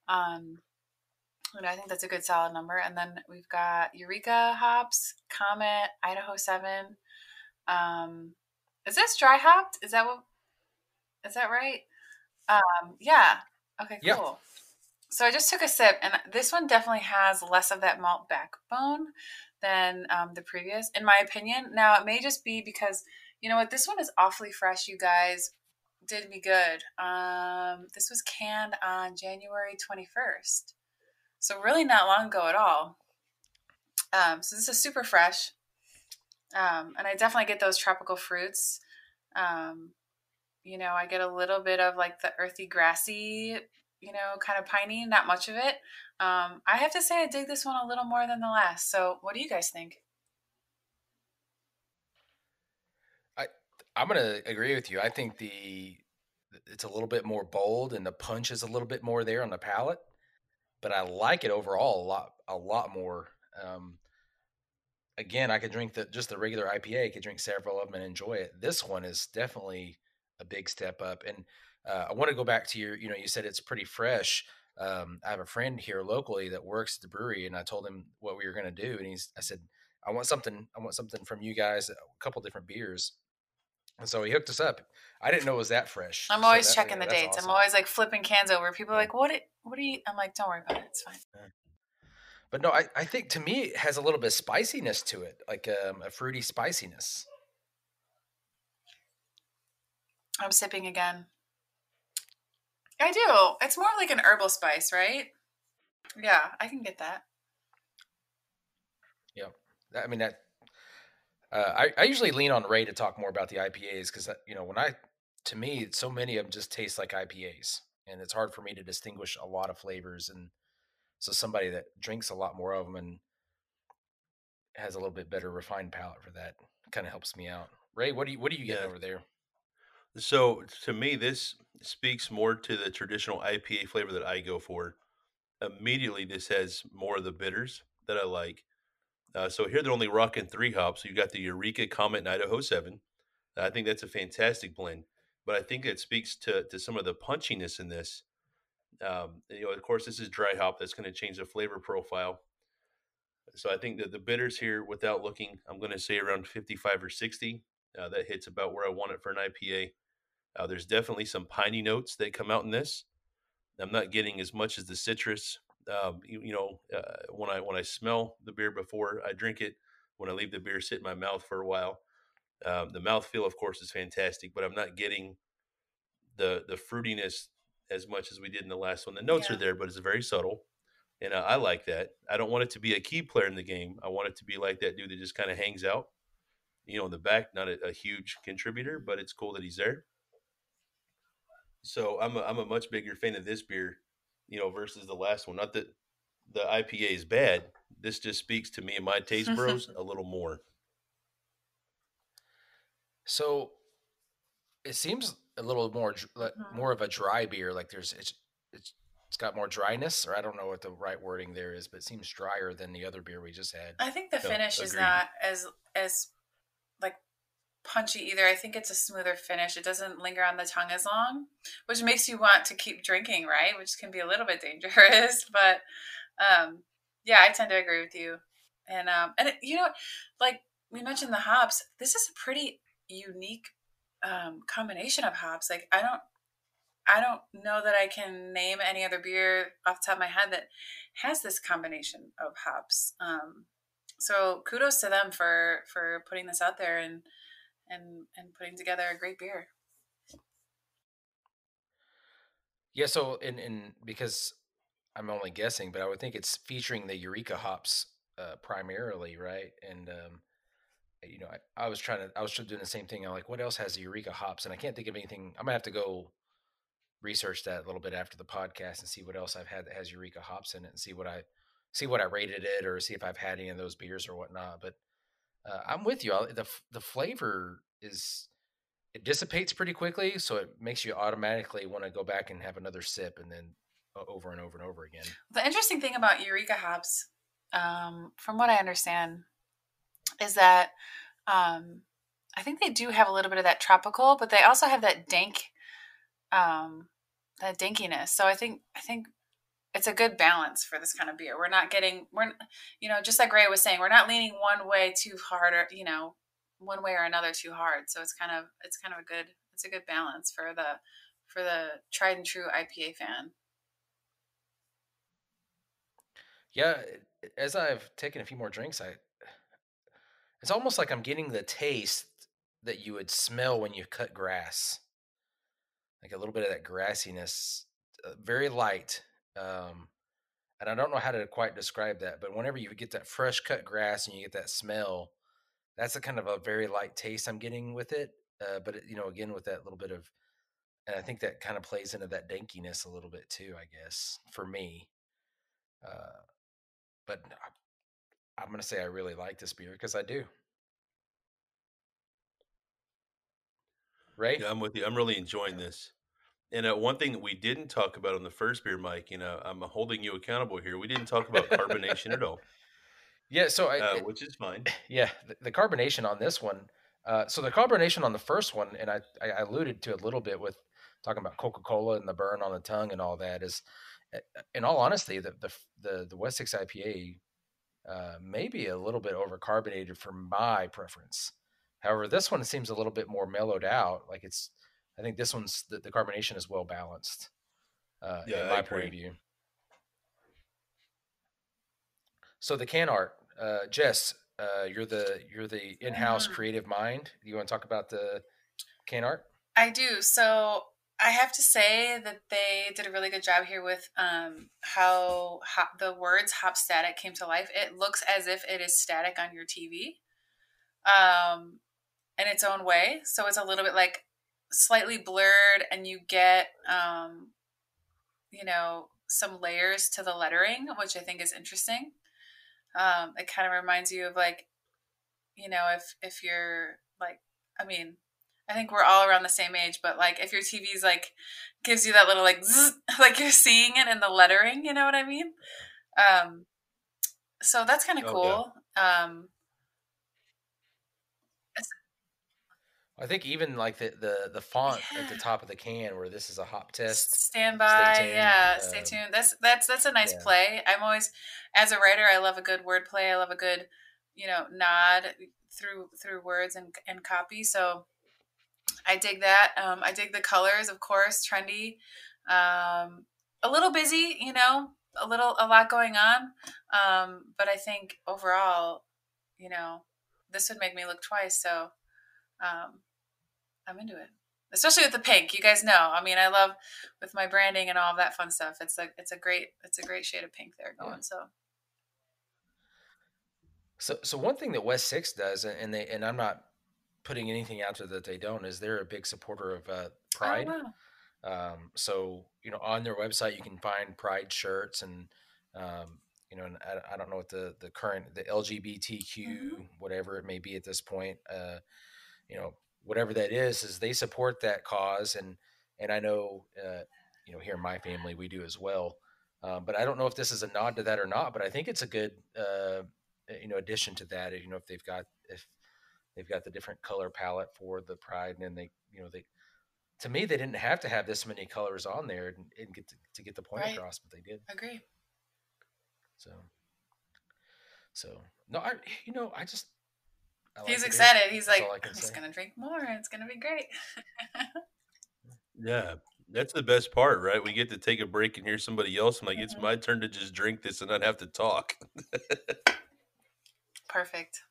B: um, you know, I think that's a good solid number. And then we've got Eureka hops, Comet, Idaho Seven. Um, is this dry hopped? Is that what? Is that right? Um, yeah. Okay. Cool. Yep. So I just took a sip, and this one definitely has less of that malt backbone than um, the previous, in my opinion. Now, it may just be because, you know what, this one is awfully fresh, you guys. Did me good. Um, this was canned on January 21st. So, really not long ago at all. Um, so, this is super fresh. Um, and I definitely get those tropical fruits. Um, you know, I get a little bit of like the earthy, grassy, you know, kind of piney, not much of it. Um, I have to say, I dig this one a little more than the last. So, what do you guys think?
A: I'm gonna agree with you. I think the it's a little bit more bold and the punch is a little bit more there on the palate, but I like it overall a lot a lot more. Um, again, I could drink the just the regular IPA. I could drink several of them and enjoy it. This one is definitely a big step up. And uh, I want to go back to your, you know, you said it's pretty fresh. Um, I have a friend here locally that works at the brewery, and I told him what we were going to do, and he's, I said, I want something, I want something from you guys, a couple different beers. And so he hooked us up. I didn't know it was that fresh.
B: I'm always so that, checking the dates. Awesome. I'm always like flipping cans over. People are like, "What? It, what are you?" I'm like, "Don't worry about it. It's fine."
A: But no, I, I think to me it has a little bit of spiciness to it, like um, a fruity spiciness.
B: I'm sipping again. I do. It's more like an herbal spice, right? Yeah, I can get that.
A: Yeah, I mean that. Uh, I I usually lean on Ray to talk more about the IPAs because uh, you know when I to me so many of them just taste like IPAs and it's hard for me to distinguish a lot of flavors and so somebody that drinks a lot more of them and has a little bit better refined palate for that kind of helps me out. Ray, what do you what do you get yeah. over there?
C: So to me, this speaks more to the traditional IPA flavor that I go for. Immediately, this has more of the bitters that I like. Uh, so here they're only rocking three hops. So you got the Eureka Comet and Idaho Seven. I think that's a fantastic blend. But I think it speaks to to some of the punchiness in this. Um, you know, of course, this is dry hop. That's going to change the flavor profile. So I think that the bitters here, without looking, I'm going to say around 55 or 60. Uh, that hits about where I want it for an IPA. Uh, there's definitely some piney notes that come out in this. I'm not getting as much as the citrus. Um, you, you, know, uh, when I when I smell the beer before I drink it, when I leave the beer sit in my mouth for a while, um, the mouth feel, of course, is fantastic. But I'm not getting the the fruitiness as much as we did in the last one. The notes yeah. are there, but it's very subtle, and uh, I like that. I don't want it to be a key player in the game. I want it to be like that dude that just kind of hangs out, you know, in the back, not a, a huge contributor, but it's cool that he's there. So I'm a, I'm a much bigger fan of this beer, you know, versus the last one. Not that the IPA is bad. This just speaks to me and my taste [laughs] bros a little more.
A: So it seems a little more mm-hmm. more of a dry beer. Like there's it's it's it's got more dryness, or I don't know what the right wording there is, but it seems drier than the other beer we just had.
B: I think the finish is not as as like punchy either. I think it's a smoother finish. It doesn't linger on the tongue as long, which makes you want to keep drinking, right? Which can be a little bit dangerous, [laughs] but um, yeah, I tend to agree with you. And um, and it, you know, like we mentioned the hops. This is a pretty unique um, combination of hops. Like I don't, I don't know that I can name any other beer off the top of my head that has this combination of hops. Um, so kudos to them for for putting this out there and and and putting together a great beer.
A: Yeah, so in in because I'm only guessing, but I would think it's featuring the Eureka hops uh, primarily, right? And um, you know, I, I, was trying to, I was doing the same thing. I'm like, what else has the Eureka hops? And I can't think of anything. I'm gonna have to go research that a little bit after the podcast and see what else I've had that has Eureka hops in it, and see what I see what I rated it, or see if I've had any of those beers or whatnot. But uh, I'm with you. the The flavor is it dissipates pretty quickly, so it makes you automatically want to go back and have another sip, and then over and over and over again.
B: The interesting thing about Eureka hops, um, from what I understand, is that um, I think they do have a little bit of that tropical, but they also have that dank, um, that dankiness. So I think I think it's a good balance for this kind of beer. We're not getting we're you know just like Ray was saying, we're not leaning one way too hard or you know one way or another too hard. So it's kind of it's kind of a good it's a good balance for the for the tried and true IPA fan.
A: Yeah, as I've taken a few more drinks, I it's almost like I'm getting the taste that you would smell when you cut grass, like a little bit of that grassiness, uh, very light. Um, and I don't know how to quite describe that, but whenever you get that fresh cut grass and you get that smell, that's a kind of a very light taste I'm getting with it. Uh, but it, you know, again with that little bit of, and I think that kind of plays into that dankiness a little bit too. I guess for me, uh, but I, I'm going to say I really like this beer because I do. Right?
C: Yeah, I'm with you. I'm really enjoying this. And uh, one thing that we didn't talk about on the first beer, Mike, you know, I'm holding you accountable here. We didn't talk about carbonation at all.
A: Yeah, so I,
C: uh, which is fine. [laughs]
A: Yeah, the, the carbonation on this one. Uh, so the carbonation on the first one, and I, I alluded to a little bit with talking about Coca Cola and the burn on the tongue and all that. Is eh, eh, in all honesty, the the the, the West Six IPA uh, may be a little bit over carbonated for my preference. However, this one seems a little bit more mellowed out. Like it's, I think this one's the, the carbonation is well balanced. Uh, yeah, in my point of view. So the can art, uh, Jess, uh, you're the you're the in-house mm-hmm. creative mind. You want to talk about the can art?
B: I do. So I have to say that they did a really good job here with um, how hop, the words "hop static" came to life. It looks as if it is static on your TV, um, in its own way. So it's a little bit like slightly blurred, and you get, um, you know, some layers to the lettering, which I think is interesting. Um, it kind of reminds you of like, you know, if if you're like, I mean, I think we're all around the same age, but like if your TV's like gives you that little like zzz, [laughs] like you're seeing it in the lettering, you know what I mean? Um, so that's kind of oh, cool. Yeah. Um,
A: I think even like the the, the font yeah. at the top of the can where this is a hop test.
B: Stand by, stay yeah, um, stay tuned. That's that's that's a nice yeah. play. I'm always as a writer, I love a good word play. I love a good, you know, nod through through words and and copy. So I dig that. Um, I dig the colors, of course, trendy. Um, a little busy, you know, a little, a lot going on. Um, but I think overall, you know, this would make me look twice. So um, I'm into it, especially with the pink. You guys know. I mean, I love with my branding and all of that fun stuff. It's like it's a great, it's a great shade of pink there going. Yeah. So.
A: So, so one thing that West Six does, and they, and I'm not putting anything out there that they don't is they're a big supporter of uh, oh, Pride. Oh, wow. um, so you know, on their website you can find Pride shirts and um, you know, and I, I, don't know what the the current the LGBTQ mm-hmm. whatever it may be at this point. Uh, you know, whatever that is, is they support that cause and and I know uh, you know here in my family we do as well. Um, but I don't know if this is a nod to that or not. But I think it's a good uh, you know addition to that. You know, if they've got if They've got the different color palette for the Pride, and then they, you know, they. To me, they didn't have to have this many colors on there and, and get to, to, get the point right. across, but they did.
B: Agree.
A: So. So no, I you know I just.
B: I He's like excited. He's like, I'm say. just gonna drink more. It's gonna be great.
C: yeah, that's the best part, right? We get to take a break and hear somebody else. I'm like, mm-hmm. it's my turn to just drink this and not have to talk. [laughs]
B: Perfect.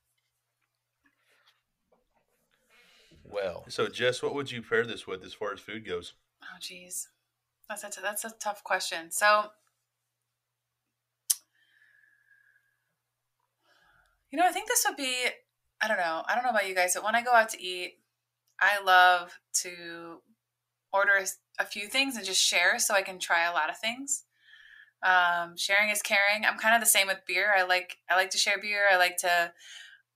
A: well.
C: So, Jess, what would you pair this with as far as food goes?
B: Oh, geez, that's a that's a tough question. So, you know, I think this would be. I don't know. I don't know about you guys, but when I go out to eat, I love to order a few things and just share so I can try a lot of things. Um, sharing is caring. I'm kind of the same with beer. I like I like to share beer. I like to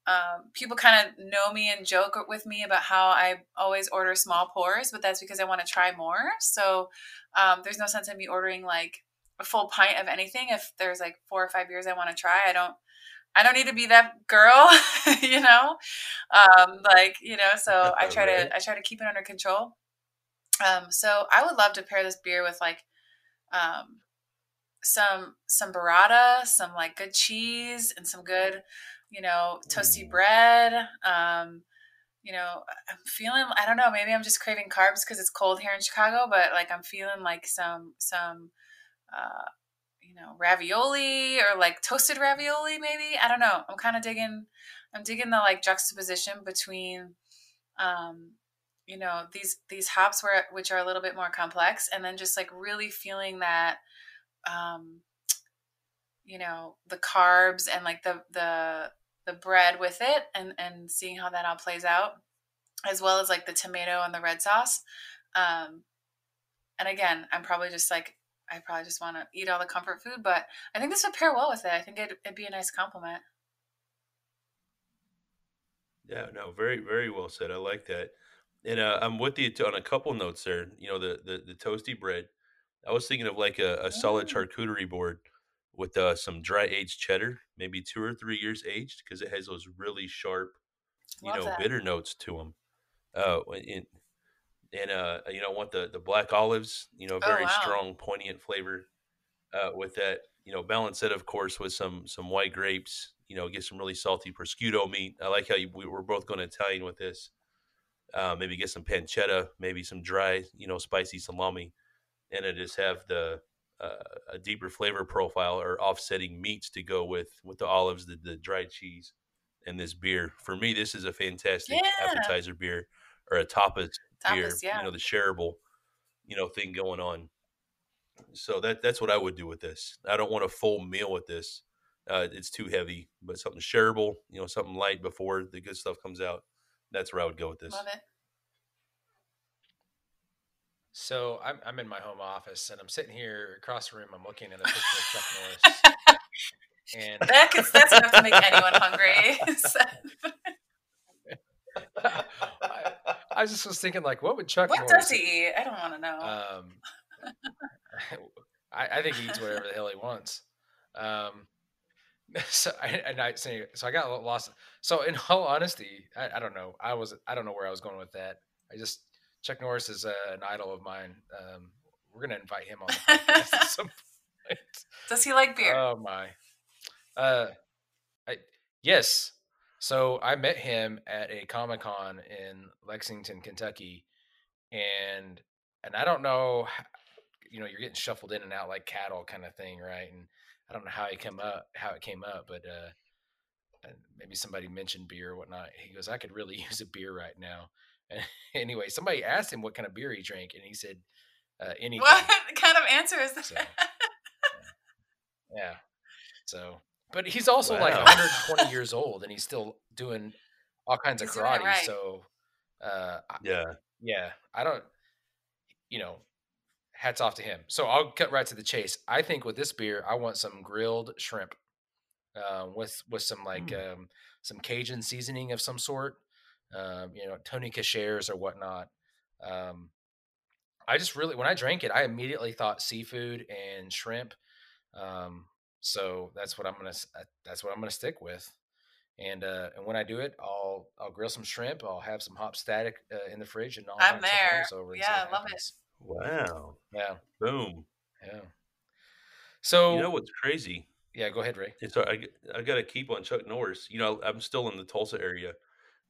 B: um, people kind of know me and joke with me about how I always order small pours, but that's because I want to try more. So um, there's no sense in me ordering like a full pint of anything if there's like four or five beers I want to try. I don't. I don't need to be that girl, [laughs] you know. Um, like you know, so I try to I try to keep it under control. Um, so I would love to pair this beer with like um, some some burrata, some like good cheese, and some good you know, toasty bread. Um, you know, I'm feeling, I don't know, maybe I'm just craving carbs because it's cold here in Chicago, but like I'm feeling like some, some, uh, you know, ravioli or like toasted ravioli, maybe. I don't know. I'm kind of digging, I'm digging the like juxtaposition between, um, you know, these these hops were which are a little bit more complex, and then just like really feeling that, um, you know, the carbs and like the the the bread with it, and and seeing how that all plays out, as well as like the tomato and the red sauce. Um, and again, I'm probably just like I probably just want to eat all the comfort food, but I think this would pair well with it. I think it'd, it'd be a nice complement.
C: Yeah, no, very, very well said. I like that. And uh, I'm with you on a couple notes there. You know, the, the the toasty bread. I was thinking of like a, a solid
B: Mm,
C: charcuterie board with uh, some dry aged cheddar, maybe two or three years aged, because it has those really sharp, you
B: love
C: know,
B: that.
C: bitter notes to them. Uh, and, and uh, you know, I want the the black olives. You know,
B: Oh
C: very
B: wow.
C: strong, poignant flavor uh, with that. You know, balance it, of course, with some some white grapes. You know, get some really salty prosciutto meat. I like how you, we, we're both going Italian with this. Uh, maybe get some pancetta, maybe some dry, you know, spicy salami, and it just have the uh, a deeper flavor profile or offsetting meats to go with with the olives, the, the dried cheese, and this beer. For me, this is a fantastic
B: Yeah.
C: appetizer beer or a tapas beer.
B: Tapas,
C: You
B: yeah.
C: know, the shareable, you know, thing going on. So that that's what I would do with this. I don't want a full meal with this. Uh, it's too heavy, but something shareable, you know, something light before the good stuff comes out. That's where I would go with this.
B: Love it.
A: So I'm I'm in my home office and I'm sitting here across the room. I'm looking at a picture of Chuck [laughs] Norris, and [laughs]
B: That gets, that's enough to make anyone hungry. [laughs]
A: I, I just was thinking like, what would Chuck
B: what
A: Norris
B: does he eat? I don't want to know.
A: Um, [laughs] I, I think he eats whatever the hell he wants. Um, [laughs] so I, and I so, I got lost. So in all honesty, I, I don't know. I was I don't know where I was going with that. I just Chuck Norris is uh, an idol of mine. Um, we're gonna invite him on at some [laughs] point.
B: does he like beer?
A: Oh my. Uh, I, yes. So I met him at a Comic Con in Lexington, Kentucky, and and I don't know, you know, you're getting shuffled in and out like cattle, kind of thing, right? And I don't know how he came up, how it came up, but uh, maybe somebody mentioned beer or whatnot. He goes, I could really [laughs] use a beer right now. And [laughs] anyway, somebody asked him what kind of beer he drank, and he said, uh, anything.
B: what kind of answer is that?
A: So yeah. So, but he's also like 120 years old, and he's still doing all kinds
B: He's
A: of karate.
B: right.
A: So, uh, I-
C: Yeah.
A: yeah, I don't, you know, hats off to him. So I'll cut right to the chase. I think with this beer, I want some grilled shrimp, uh, with with some like
C: Mm.
A: um, some Cajun seasoning of some sort, um, you know, Tony Chachere's or whatnot. Um, I just really, when I drank it, I immediately thought seafood and shrimp. Um, so that's what I'm gonna uh, that's what I'm gonna stick with. And uh, and when I do it, I'll I'll grill some shrimp. I'll have some hop static uh, in the fridge, and I'll
B: I'm there.
A: Over and
B: Yeah, I love it.
C: Wow.
A: Yeah,
C: Boom.
A: yeah. So
C: You know what's crazy?
A: yeah, go ahead, Ray.
C: It's I, I got to keep on Chuck Norris. You know, I'm still in the Tulsa area,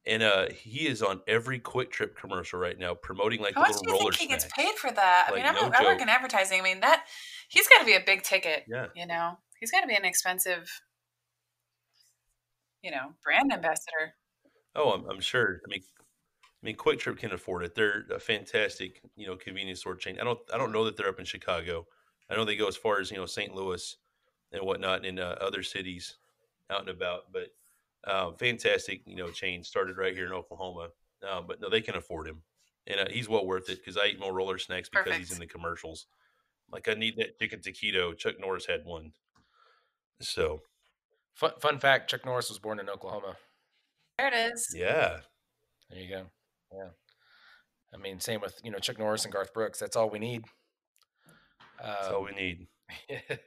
C: and uh, he is on every QuikTrip commercial right now, promoting like
B: How
C: the
B: much
C: little
B: do you
C: roller
B: think he gets paid for that? I
C: Like,
B: mean, I'm
C: no
B: a, I work in advertising. I mean, that he's got to be a big ticket.
C: Yeah.
B: You know, he's got to be an expensive, you know, brand ambassador.
C: Oh, I'm, I'm sure. I mean, I mean, QuikTrip can afford it. They're a fantastic, you know, convenience store chain. I don't, I don't know that they're up in Chicago. I know they go as far as you know St. Louis and whatnot in uh, other cities out and about. But um, fantastic, you know, chain started right here in Oklahoma. Um, but no, they can afford him, and uh, he's well worth it because I eat more roller snacks because he's in the commercials. Like I need that chicken taquito. Chuck Norris had one, so
A: Fun, fun fact: Chuck Norris was born in Oklahoma.
B: There it is.
C: yeah,
A: There you go. Yeah. I mean, same with you know Chuck Norris and Garth Brooks. That's all we need.
C: that's all
A: Um,
C: we need. [laughs]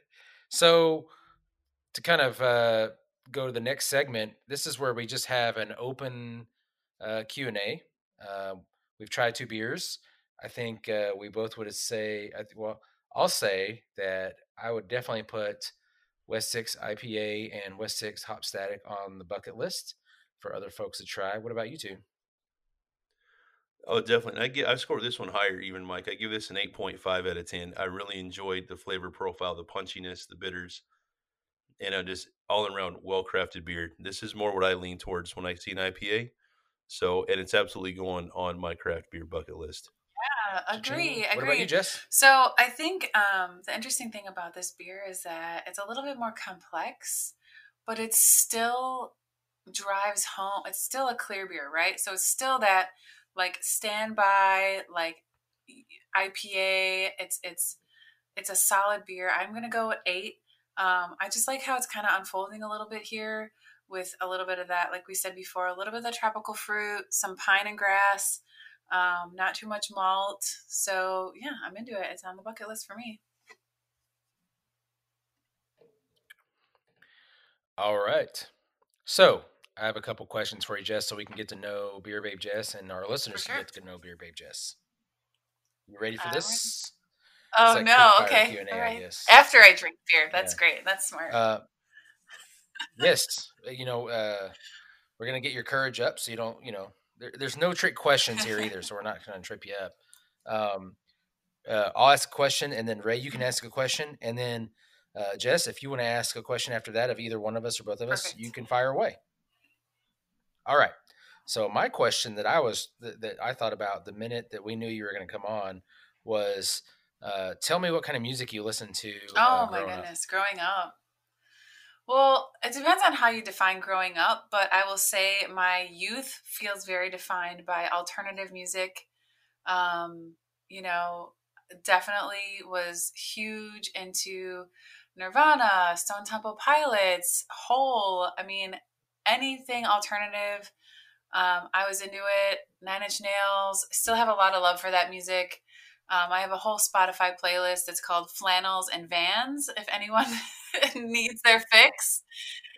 A: so to kind of uh, go to the next segment, this is where we just have an open uh, Q and A. Uh, we've tried two beers. I think uh, we both would say. Well, I'll say that I would definitely put West Six IPA and West Six Hop Static on the bucket list for other folks to try. What about you two?
C: Oh, definitely. I get I scored this one higher even, Mike. I give this an 8.5 out of 10. I really enjoyed the flavor profile, the punchiness, the bitters. and a just all around well crafted beer. This is more what I lean towards when I see an IPA. So, and it's absolutely going on my craft beer bucket list.
B: Yeah, agree.
A: What
B: agree.
A: about you, Jess?
B: So I think um, the interesting thing about this beer is that it's a little bit more complex, but it still drives home. It's still a clear beer, right? So it's still that like standby, like IPA. It's it's it's a solid beer. I'm gonna go at eight. Um, I just like how it's kind of unfolding a little bit here with a little bit of that, like we said before, a little bit of the tropical fruit, some pine and grass, um, not too much malt. So yeah, I'm into it. It's on the bucket list for me.
A: All right. So I have a couple questions for you, Jess, so we can get to know Beer Babe Jess and our listeners
B: sure.
A: can get to know Beer Babe Jess. You ready for
B: I'm
A: this?
B: Oh
A: like
B: no, okay.
A: Q&A,
B: All
A: I
B: After I drink beer, that's
A: Yeah.
B: great. That's smart.
A: Uh, yes, you know, uh, we're gonna get your courage up, so you don't, you know, there, there's no trick questions here either, so we're not gonna trip you up. Um, uh, I'll ask a question, and then Ray, you can ask a question, and then uh, Jess, if you want to ask a question after that of either one of us or both of us, you can fire away. All right. So my question that I was that, that I thought about the minute that we knew you were going to come on was, uh, tell me what kind of music you listen to.
B: oh
A: uh,
B: my
A: growing up.
B: goodness, growing up. Well, it depends on how you define growing up, but I will say my youth feels very defined by alternative music. Um, you know, definitely was huge into Nirvana, Stone Temple Pilots, Hole. I mean, anything alternative. Um, I was into it. Nine Inch Nails. Still have a lot of love for that music. Um, I have a whole Spotify playlist. It's called Flannels and Vans. If anyone [laughs] [laughs] needs their fix,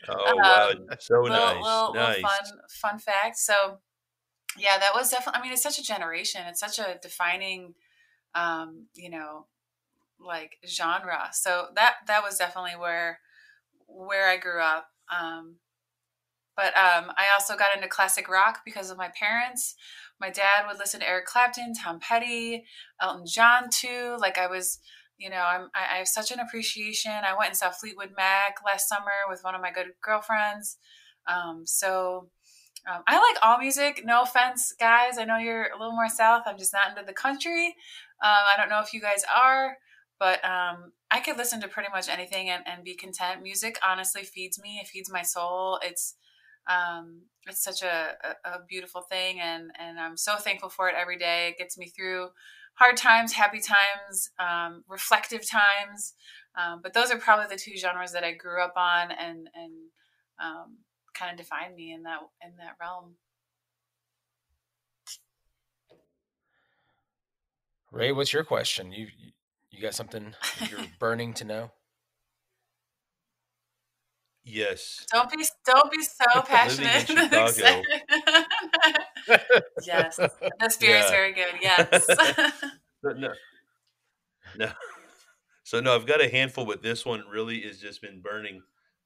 C: Oh wow,
B: Um,
C: so
B: little,
C: nice,
B: little,
C: nice.
B: little fun fun fact. So, yeah, that was definitely. I mean, it's such a generation. It's such a defining, um, you know, like genre. So that that was definitely where where I grew up. Um, but um, I also got into classic rock because of my parents. My dad would listen to Eric Clapton, Tom Petty, Elton John too. Like I was, you know, I'm, I, I have such an appreciation. I went and saw Fleetwood Mac last summer with one of my good girlfriends. Um, so um, I like all music. No offense, guys. I know you're a little more south. I'm just not into the country. Um, I don't know if you guys are, but um, I could listen to pretty much anything and, and be content. Music honestly feeds me. It feeds my soul. It's um, it's such a, a, a beautiful thing, and and I'm so thankful for it every day. It gets me through hard times, happy times, um, reflective times. Um, but those are probably the two genres that I grew up on, and and um, kind of defined me in that in that realm.
A: Ray, what's your question? You you- you got something you're [laughs] burning to know?
C: Yes,
B: Don't be don't be so [laughs]
C: Living in
B: passionate. [laughs]
C: Chicago.
B: Yes, this beer is very good. Yes. [laughs] [laughs]
C: no, no. [laughs] So no, I've got a handful, but this one really has just been burning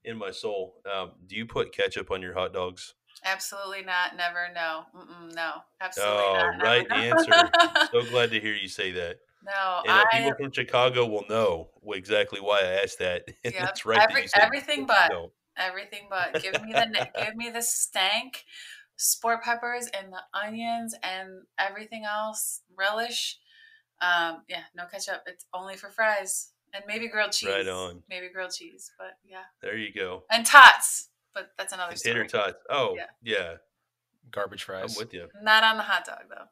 C: in my soul. Um, do you put ketchup on your hot dogs?
B: Absolutely not. Never. No. Mm-mm, no. Absolutely
C: Oh,
B: not. never,
C: right
B: no.
C: answer. So glad to hear you say that.
B: no,
C: And uh,
B: I
C: people from Chicago will know exactly why I asked that. And
B: Yep,
C: it's right. that
B: every-
C: said
B: everything but.
C: no.
B: everything but give me the give me the stank, sport peppers and the onions and everything else relish. Um, yeah, no ketchup. It's only for fries and maybe grilled cheese.
C: Right on.
B: Maybe grilled cheese, but yeah,
C: There you go.
B: and tots. But that's another
C: And tater tots. Oh,
B: Yeah.
C: yeah.
A: Garbage fries.
C: I'm with you.
B: Not on the hot dog though.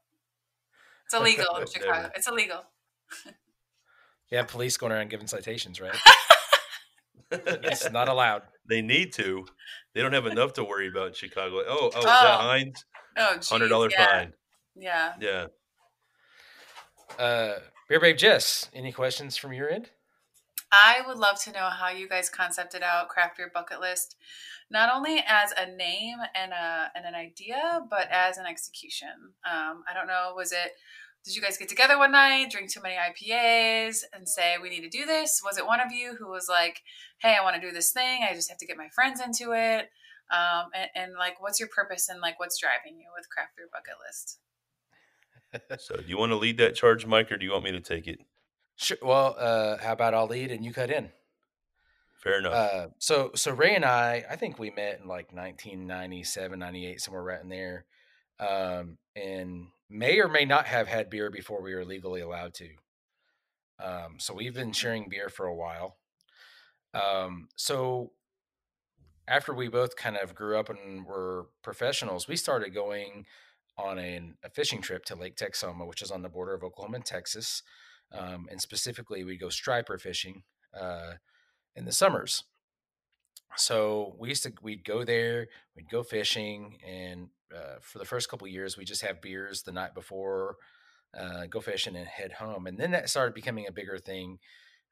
B: It's illegal in [laughs] Chicago. It's illegal. [laughs]
A: Yeah, police going around giving citations, right? [laughs] it's not allowed. [laughs]
C: they need to. They don't have enough to worry about in Chicago. Oh, oh, is
B: Oh,
C: that Heinz?
B: Oh, geez,
C: Hundred dollar
B: yeah,
C: fine.
B: Yeah.
C: Yeah.
A: Uh, Beer Babe Jess, any questions from your end?
B: I would love to know how you guys concepted out Craft Beer Bucket List, not only as a name and a and an idea, but as an execution. Um, I don't know, was it? Did you guys get together one night, drink too many IPAs, and say we need to do this? Was it one of you who was like, "Hey, I want to do this thing. I just have to get my friends into it." Um, and, and like, what's your purpose and like, what's driving you with Craft Beer Bucket List? [laughs]
C: So, do you want to lead that charge, Mike, or do you want me to take it?
A: Sure. Well, uh, how about I'll lead and you cut in?
C: Fair enough.
A: Uh, so so Ray and I, I think we met in like 1997, 98, somewhere right in there. Um, and may or may not have had beer before we were legally allowed to. Um, so we've been sharing beer for a while. Um, so after we both kind of grew up and were professionals, we started going on a, fishing trip to Lake Texoma, which is on the border of Oklahoma and Texas. Um, and specifically, we go striper fishing uh, in the summers. So we used to we'd go there, we'd go fishing, and uh, for the first couple years, we just have beers the night before, uh, go fishing, and head home. And then that started becoming a bigger thing.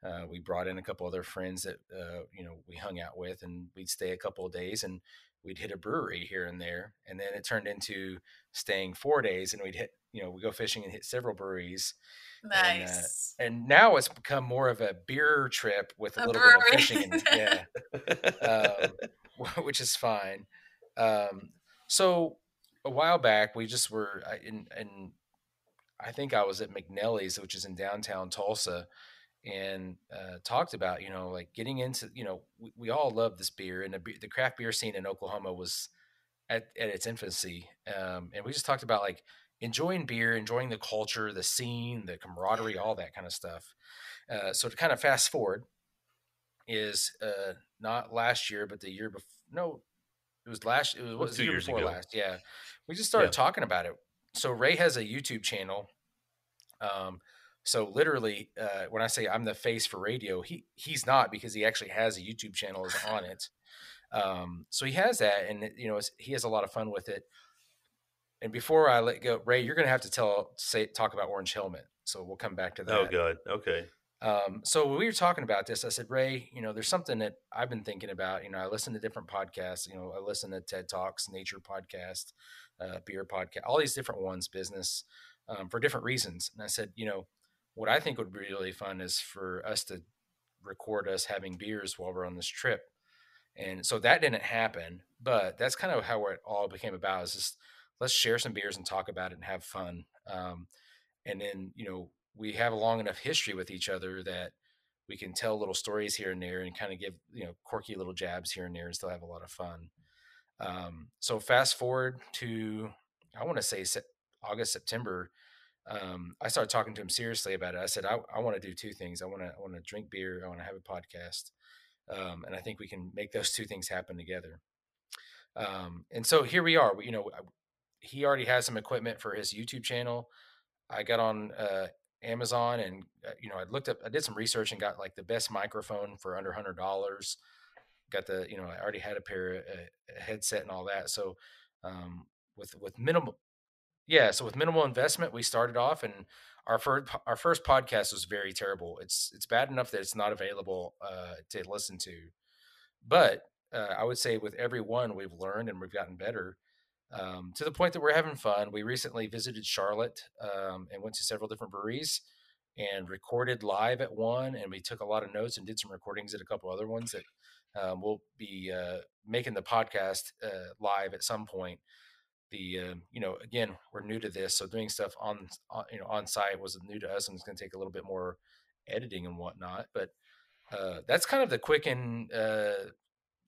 A: Uh, we brought in a couple other friends that uh, you know we hung out with, and we'd stay a couple of days, and we'd hit a brewery here and there, and then it turned into staying four days, and we'd hit you know we go fishing and hit several breweries.
B: Nice.
A: And, uh, and now it's become more of a beer trip with a, a little brewery. bit of fishing, and, yeah, um, [laughs] [laughs] which is fine. Um, so a while back, we just were in, in I think I was at McNellie's, which is in downtown Tulsa, and uh, talked about you know like getting into you know we, we all love this beer and the, the, craft beer scene in Oklahoma was at, at its infancy um, and we just talked about like enjoying beer enjoying the culture the scene the camaraderie all that kind of stuff uh, so to kind of fast forward is uh, not last year but the year before no it was last it was, what, two years before ago. last yeah we just started yeah. talking about it so ray has a youtube channel um, so literally, uh, when I say I'm the face for radio, he he's not because he actually has a YouTube channel is on it. Um, so he has that, and you know he has a lot of fun with it. And before I let go, Ray, you're going to have to tell say talk about Orange Helmet. So we'll come back to oh, that.
C: Oh, good. Okay.
A: Um, so when we were talking about this, I said, Ray, you know, there's something that I've been thinking about. You know, I listen to different podcasts. You know, I listen to TED Talks, Nature Podcast, uh, Beer Podcast, all these different ones, business, um, for different reasons. And I said, you know, what I think would be really fun is for us to record us having beers while we're on this trip. And so that didn't happen, but that's kind of how it all became about is just let's share some beers and talk about it and have fun. Um, and then, you know, we have a long enough history with each other that we can tell little stories here and there and kind of give, you know, quirky little jabs here and there and still have a lot of fun. Um, so fast forward to, I want to say August, September, um, I started talking to him seriously about it. I said, I, I want to do two things. I want to, I want to drink beer. I want to have a podcast. Um, and I think we can make those two things happen together. Um, and so here we are. You know, he already has some equipment for his YouTube channel. I got on uh, Amazon and uh, you know I looked up, I did some research and got like the best microphone for under hundred dollars. Got the you know I already had a pair of a headset and all that. So um, with with minimal yeah, so with minimal investment, we started off, and our first our first podcast was very terrible. It's it's bad enough that it's not available uh, to listen to, but uh, I would say with every one we've learned and we've gotten better um, to the point that we're having fun. We recently visited Charlotte um, and went to several different breweries and recorded live at one, and we took a lot of notes and did some recordings at a couple other ones that um, we'll be uh, making the podcast uh, live at some point the uh, you know again we're new to this so doing stuff on, on you know on site was new to us and it's going to take a little bit more editing and whatnot but uh, that's kind of the quick and uh,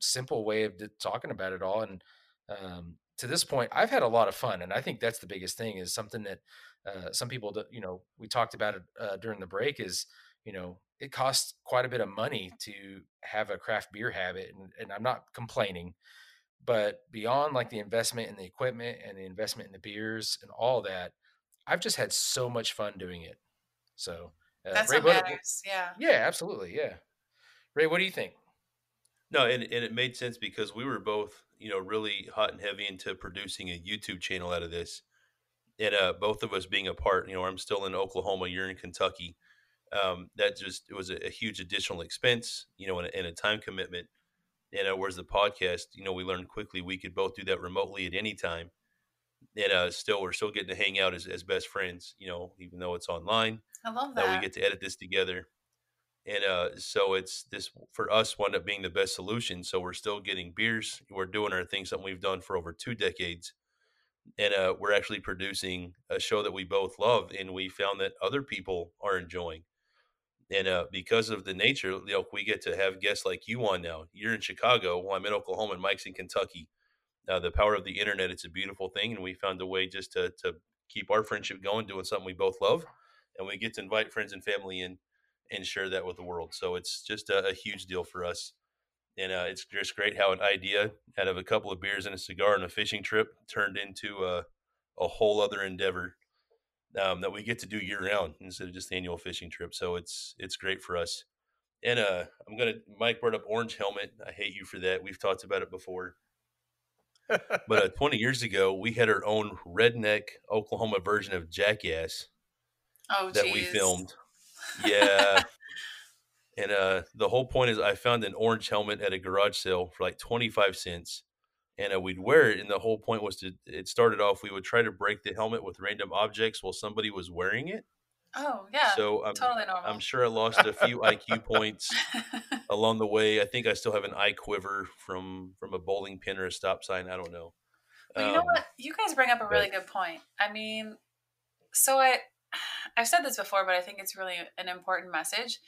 A: simple way of talking about it all and um, to this point i've had a lot of fun and i think that's the biggest thing is something that uh, some people you know we talked about it uh, during the break is you know it costs quite a bit of money to have a craft beer habit and, and i'm not complaining but beyond like the investment in the equipment and the investment in the beers and all that, I've just had so much fun doing it. So
B: uh, that's Ray, what matters. yeah.
A: Yeah, absolutely. Yeah. Ray, what do you think?
C: No, and, and it made sense because we were both, you know, really hot and heavy into producing a YouTube channel out of this. And uh, both of us being apart, you know, I'm still in Oklahoma, you're in Kentucky. Um, that just it was a, a huge additional expense, you know, and, and a time commitment you know, whereas the podcast, you know, we learned quickly we could both do that remotely at any time. And uh, still, we're still getting to hang out as, as best friends, you know, even though it's online.
B: I love that.
C: we get to edit this together. And uh, so it's this for us wound up being the best solution. So we're still getting beers. We're doing our thing, something we've done for over two decades. And uh, we're actually producing a show that we both love and we found that other people are enjoying. And uh, because of the nature, you know, we get to have guests like you on now. You're in Chicago, while I'm in Oklahoma, and Mike's in Kentucky. Uh, the power of the internet, it's a beautiful thing. And we found a way just to, to keep our friendship going, doing something we both love. And we get to invite friends and family in and share that with the world. So it's just a, a huge deal for us. And uh, it's just great how an idea out of a couple of beers and a cigar and a fishing trip turned into a, a whole other endeavor um, that we get to do year round instead of just the annual fishing trip. So it's it's great for us. And uh, I'm gonna Mike brought up orange helmet. I hate you for that. We've talked about it before. but uh, [laughs] 20 years ago, we had our own redneck Oklahoma version of Jackass
B: oh,
C: that
B: geez.
C: we filmed. Yeah. and uh, the whole point is I found an orange helmet at a garage sale for like 25 cents. And uh, we'd wear it. And the whole point was to, it started off, we would try to break the helmet with random objects while somebody was wearing it.
B: Oh, yeah.
C: So I'm,
B: totally normal.
C: I'm sure I lost a few IQ points [laughs] along the way. I think I still have an eye quiver from from a bowling pin or a stop sign. I don't know.
B: Well, you know
C: Um,
B: what? You guys bring up a really
C: but-
B: good point. I mean, so I [sighs] I've said this before, but I think it's really an important message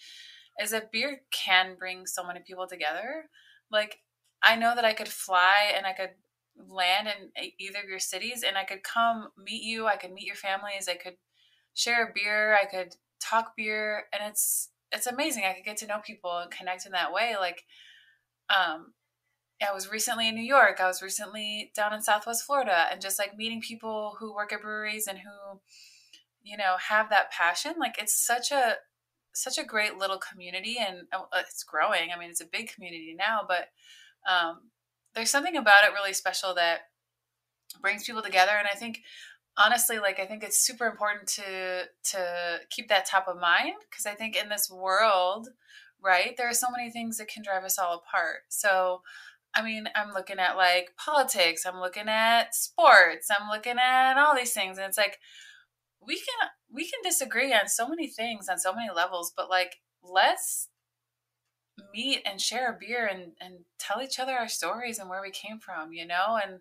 B: is that beer can bring so many people together. Like I know that I could fly and I could land in either of your cities and I could come meet you, I could meet your families, I could share a beer, I could talk beer and it's it's amazing. I could get to know people and connect in that way like um I was recently in New York. I was recently down in Southwest Florida and just like meeting people who work at breweries and who, you know, have that passion. Like it's such a such a great little community and uh, it's growing. I mean, it's a big community now, but um, there's something about it really special that brings people together. And I think honestly, like I think it's super important to to keep that top of mind because I think in this world, right, there are so many things that can drive us all apart. So I mean, I'm looking at like politics, I'm looking at sports, I'm looking at all these things. And it's like we can we can disagree on so many things on so many levels, but like let's meet and share a beer and, and tell each other our stories and where we came from, you know? And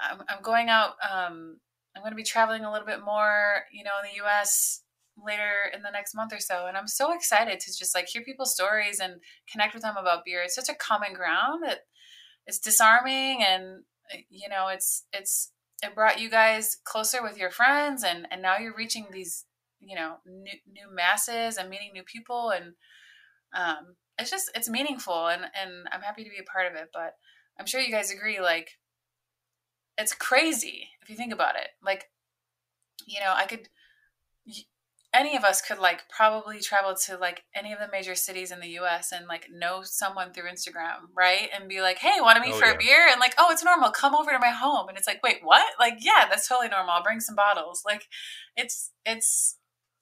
B: I'm, I'm going out, um, I'm going to be traveling a little bit more, you know, in the US later in the next month or so. And I'm so excited to just like hear people's stories and connect with them about beer. It's such a common ground that it's disarming and, you know, it's, it's, it brought you guys closer with your friends and, and now you're reaching these, you know, new, new masses and meeting new people. And, um, it's just, it's meaningful and, and I'm happy to be a part of it, but I'm sure you guys agree, like, it's crazy if you think about it. Like, you know, I could, any of us could like probably travel to like any of the major cities in the US and like know someone through Instagram, right? And be like, hey, want to meet
C: Oh,
B: for
C: yeah.
B: a beer? And like, oh, it's normal. Come over to my home. And it's like, wait, what? Like, yeah, that's totally normal. I'll bring some bottles. Like, it's, it's,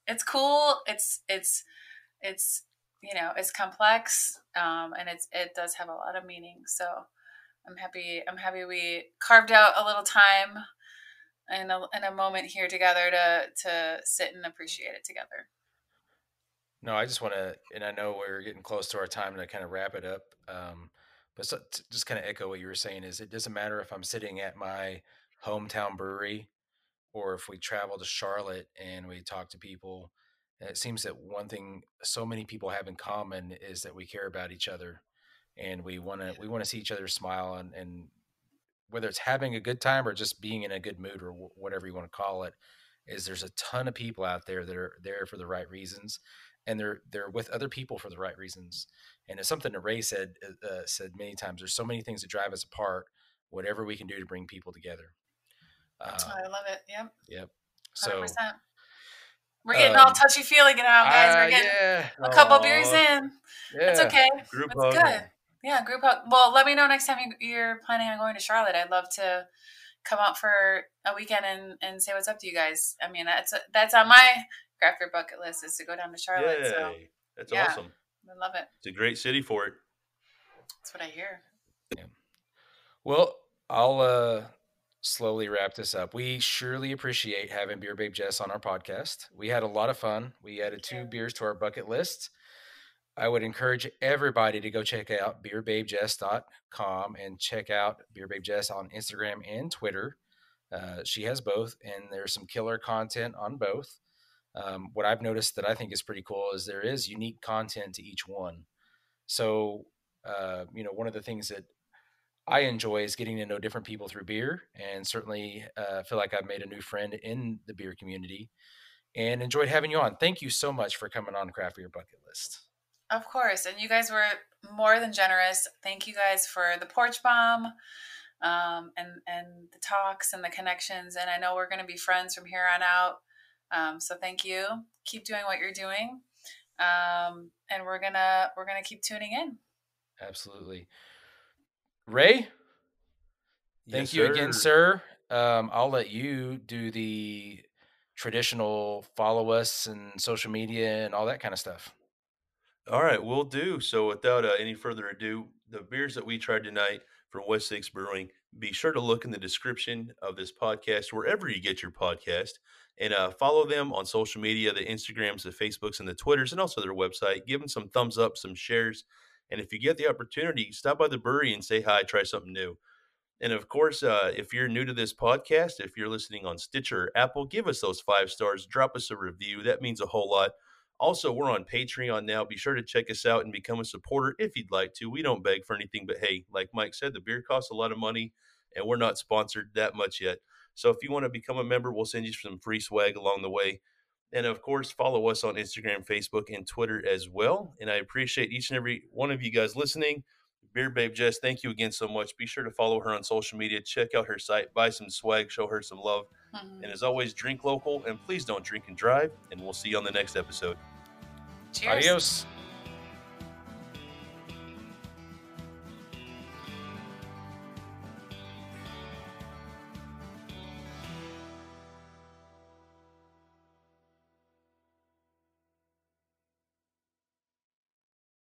B: it's cool. It's, it's, it's, you know, it's complex. Um, and it's, it does have a lot of meaning. So, I'm happy. I'm happy we carved out a little time and a, and a moment here together to to sit and appreciate it together.
A: No, I just want to, and I know we're getting close to our time to kind of wrap it up. Um, but so, just kind of echo what you were saying is it doesn't matter if I'm sitting at my hometown brewery or if we travel to Charlotte and we talk to people. It seems that one thing so many people have in common is that we care about each other and we want to we want to see each other smile and, and whether it's having a good time or just being in a good mood or wh- whatever you want to call it is there's a ton of people out there that are there for the right reasons and they're they're with other people for the right reasons and it's something that ray said uh, uh, said many times there's so many things that drive us apart whatever we can do to bring people together uh,
B: I love it. Yep,
A: yep so
B: percent. We're getting all
A: um,
B: touchy feely now, guys.
A: ah,
B: We're getting
A: yeah
B: a couple beers in. It's okay.
C: Group
B: It's
C: hug.
B: good. Yeah, group hug. Well, let me know next time you, you're planning on going to Charlotte. I'd love to come out for a weekend and, and say what's up to you guys. I mean, that's that's on my craft beer bucket list is to go down to Charlotte. So
C: That's
B: yeah.
C: awesome.
B: I love it.
C: It's a great city for it.
B: That's what I hear.
A: Well, I'll uh, slowly wrap this up. We surely appreciate having Beer Babe Jess on our podcast. We had a lot of fun. We added two beers to our bucket list. I would encourage everybody to go check out beerbabejess.com and check out Beer Babe Jess on Instagram and Twitter. Uh, she has both, and there's some killer content on both. um, what I've noticed that I think is pretty cool is there is unique content to each one. So, uh, you know, one of the things that I enjoy is getting to know different people through beer, and certainly uh, feel like I've made a new friend in the beer community, and enjoyed having you on. Thank you so much for coming on Craft Beer Bucket List.
B: Of course, and you guys were more than generous. Thank you guys for the porch bomb, um, and and the talks and the connections. And I know we're going to be friends from here on out. Um, so thank you. Keep doing what you're doing, um, and we're gonna we're gonna keep tuning in.
A: Absolutely. Ray, thank
C: Yes,
A: you again,
C: sir.
A: sir. Um, I'll let you do the traditional follow us and social media and all that kind of stuff.
C: All right, we'll do. So, without uh, any further ado, the beers that we tried tonight from West Six Brewing, be sure to look in the description of this podcast, wherever you get your podcast, and uh, follow them on social media the Instagrams, the Facebooks, and the Twitters, and also their website. Give them some thumbs up, some shares. And if you get the opportunity, stop by the brewery and say hi, try something new. And of course, uh, if you're new to this podcast, if you're listening on Stitcher Apple, give us those five stars, drop us a review. That means a whole lot. Also, we're on Patreon now. Be sure to check us out and become a supporter if you'd like to. We don't beg for anything, but hey, like Mike said, the beer costs a lot of money and we're not sponsored that much yet. So if you want to become a member, we'll send you some free swag along the way. And of course, follow us on Instagram, Facebook, and Twitter as well. And I appreciate each and every one of you guys listening. Beer Babe Jess, thank you again so much. Be sure to follow her on social media, check out her site, buy some swag, show her some love.
B: Mhm.
C: And as always, drink local and please don't drink and drive. And we'll see you on the next episode.
B: Cheers.
A: Adios.